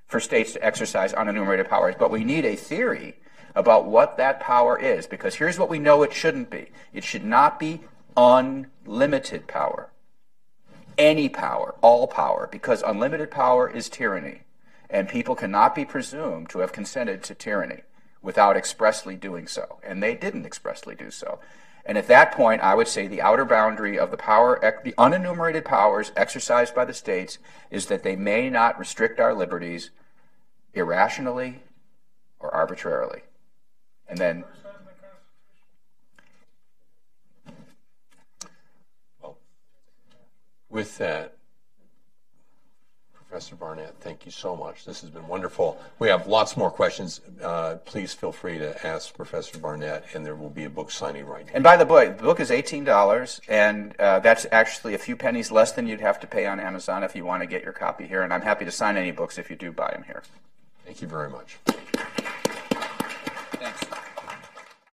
for states to exercise unenumerated powers. But we need a theory about what that power is because here's what we know it shouldn't be. It should not be unlimited power any power, all power, because unlimited power is tyranny, and people cannot be presumed to have consented to tyranny without expressly doing so, and they didn't expressly do so. And at that point, I would say the outer boundary of the power, the unenumerated powers exercised by the states, is that they may not restrict our liberties irrationally or arbitrarily. And then With that, Professor Barnett, thank you so much. This has been wonderful. We have lots more questions. Uh, please feel free to ask Professor Barnett, and there will be a book signing right now. And by the way, the book is $18, and uh, that's actually a few pennies less than you'd have to pay on Amazon if you want to get your copy here. And I'm happy to sign any books if you do buy them here. Thank you very much.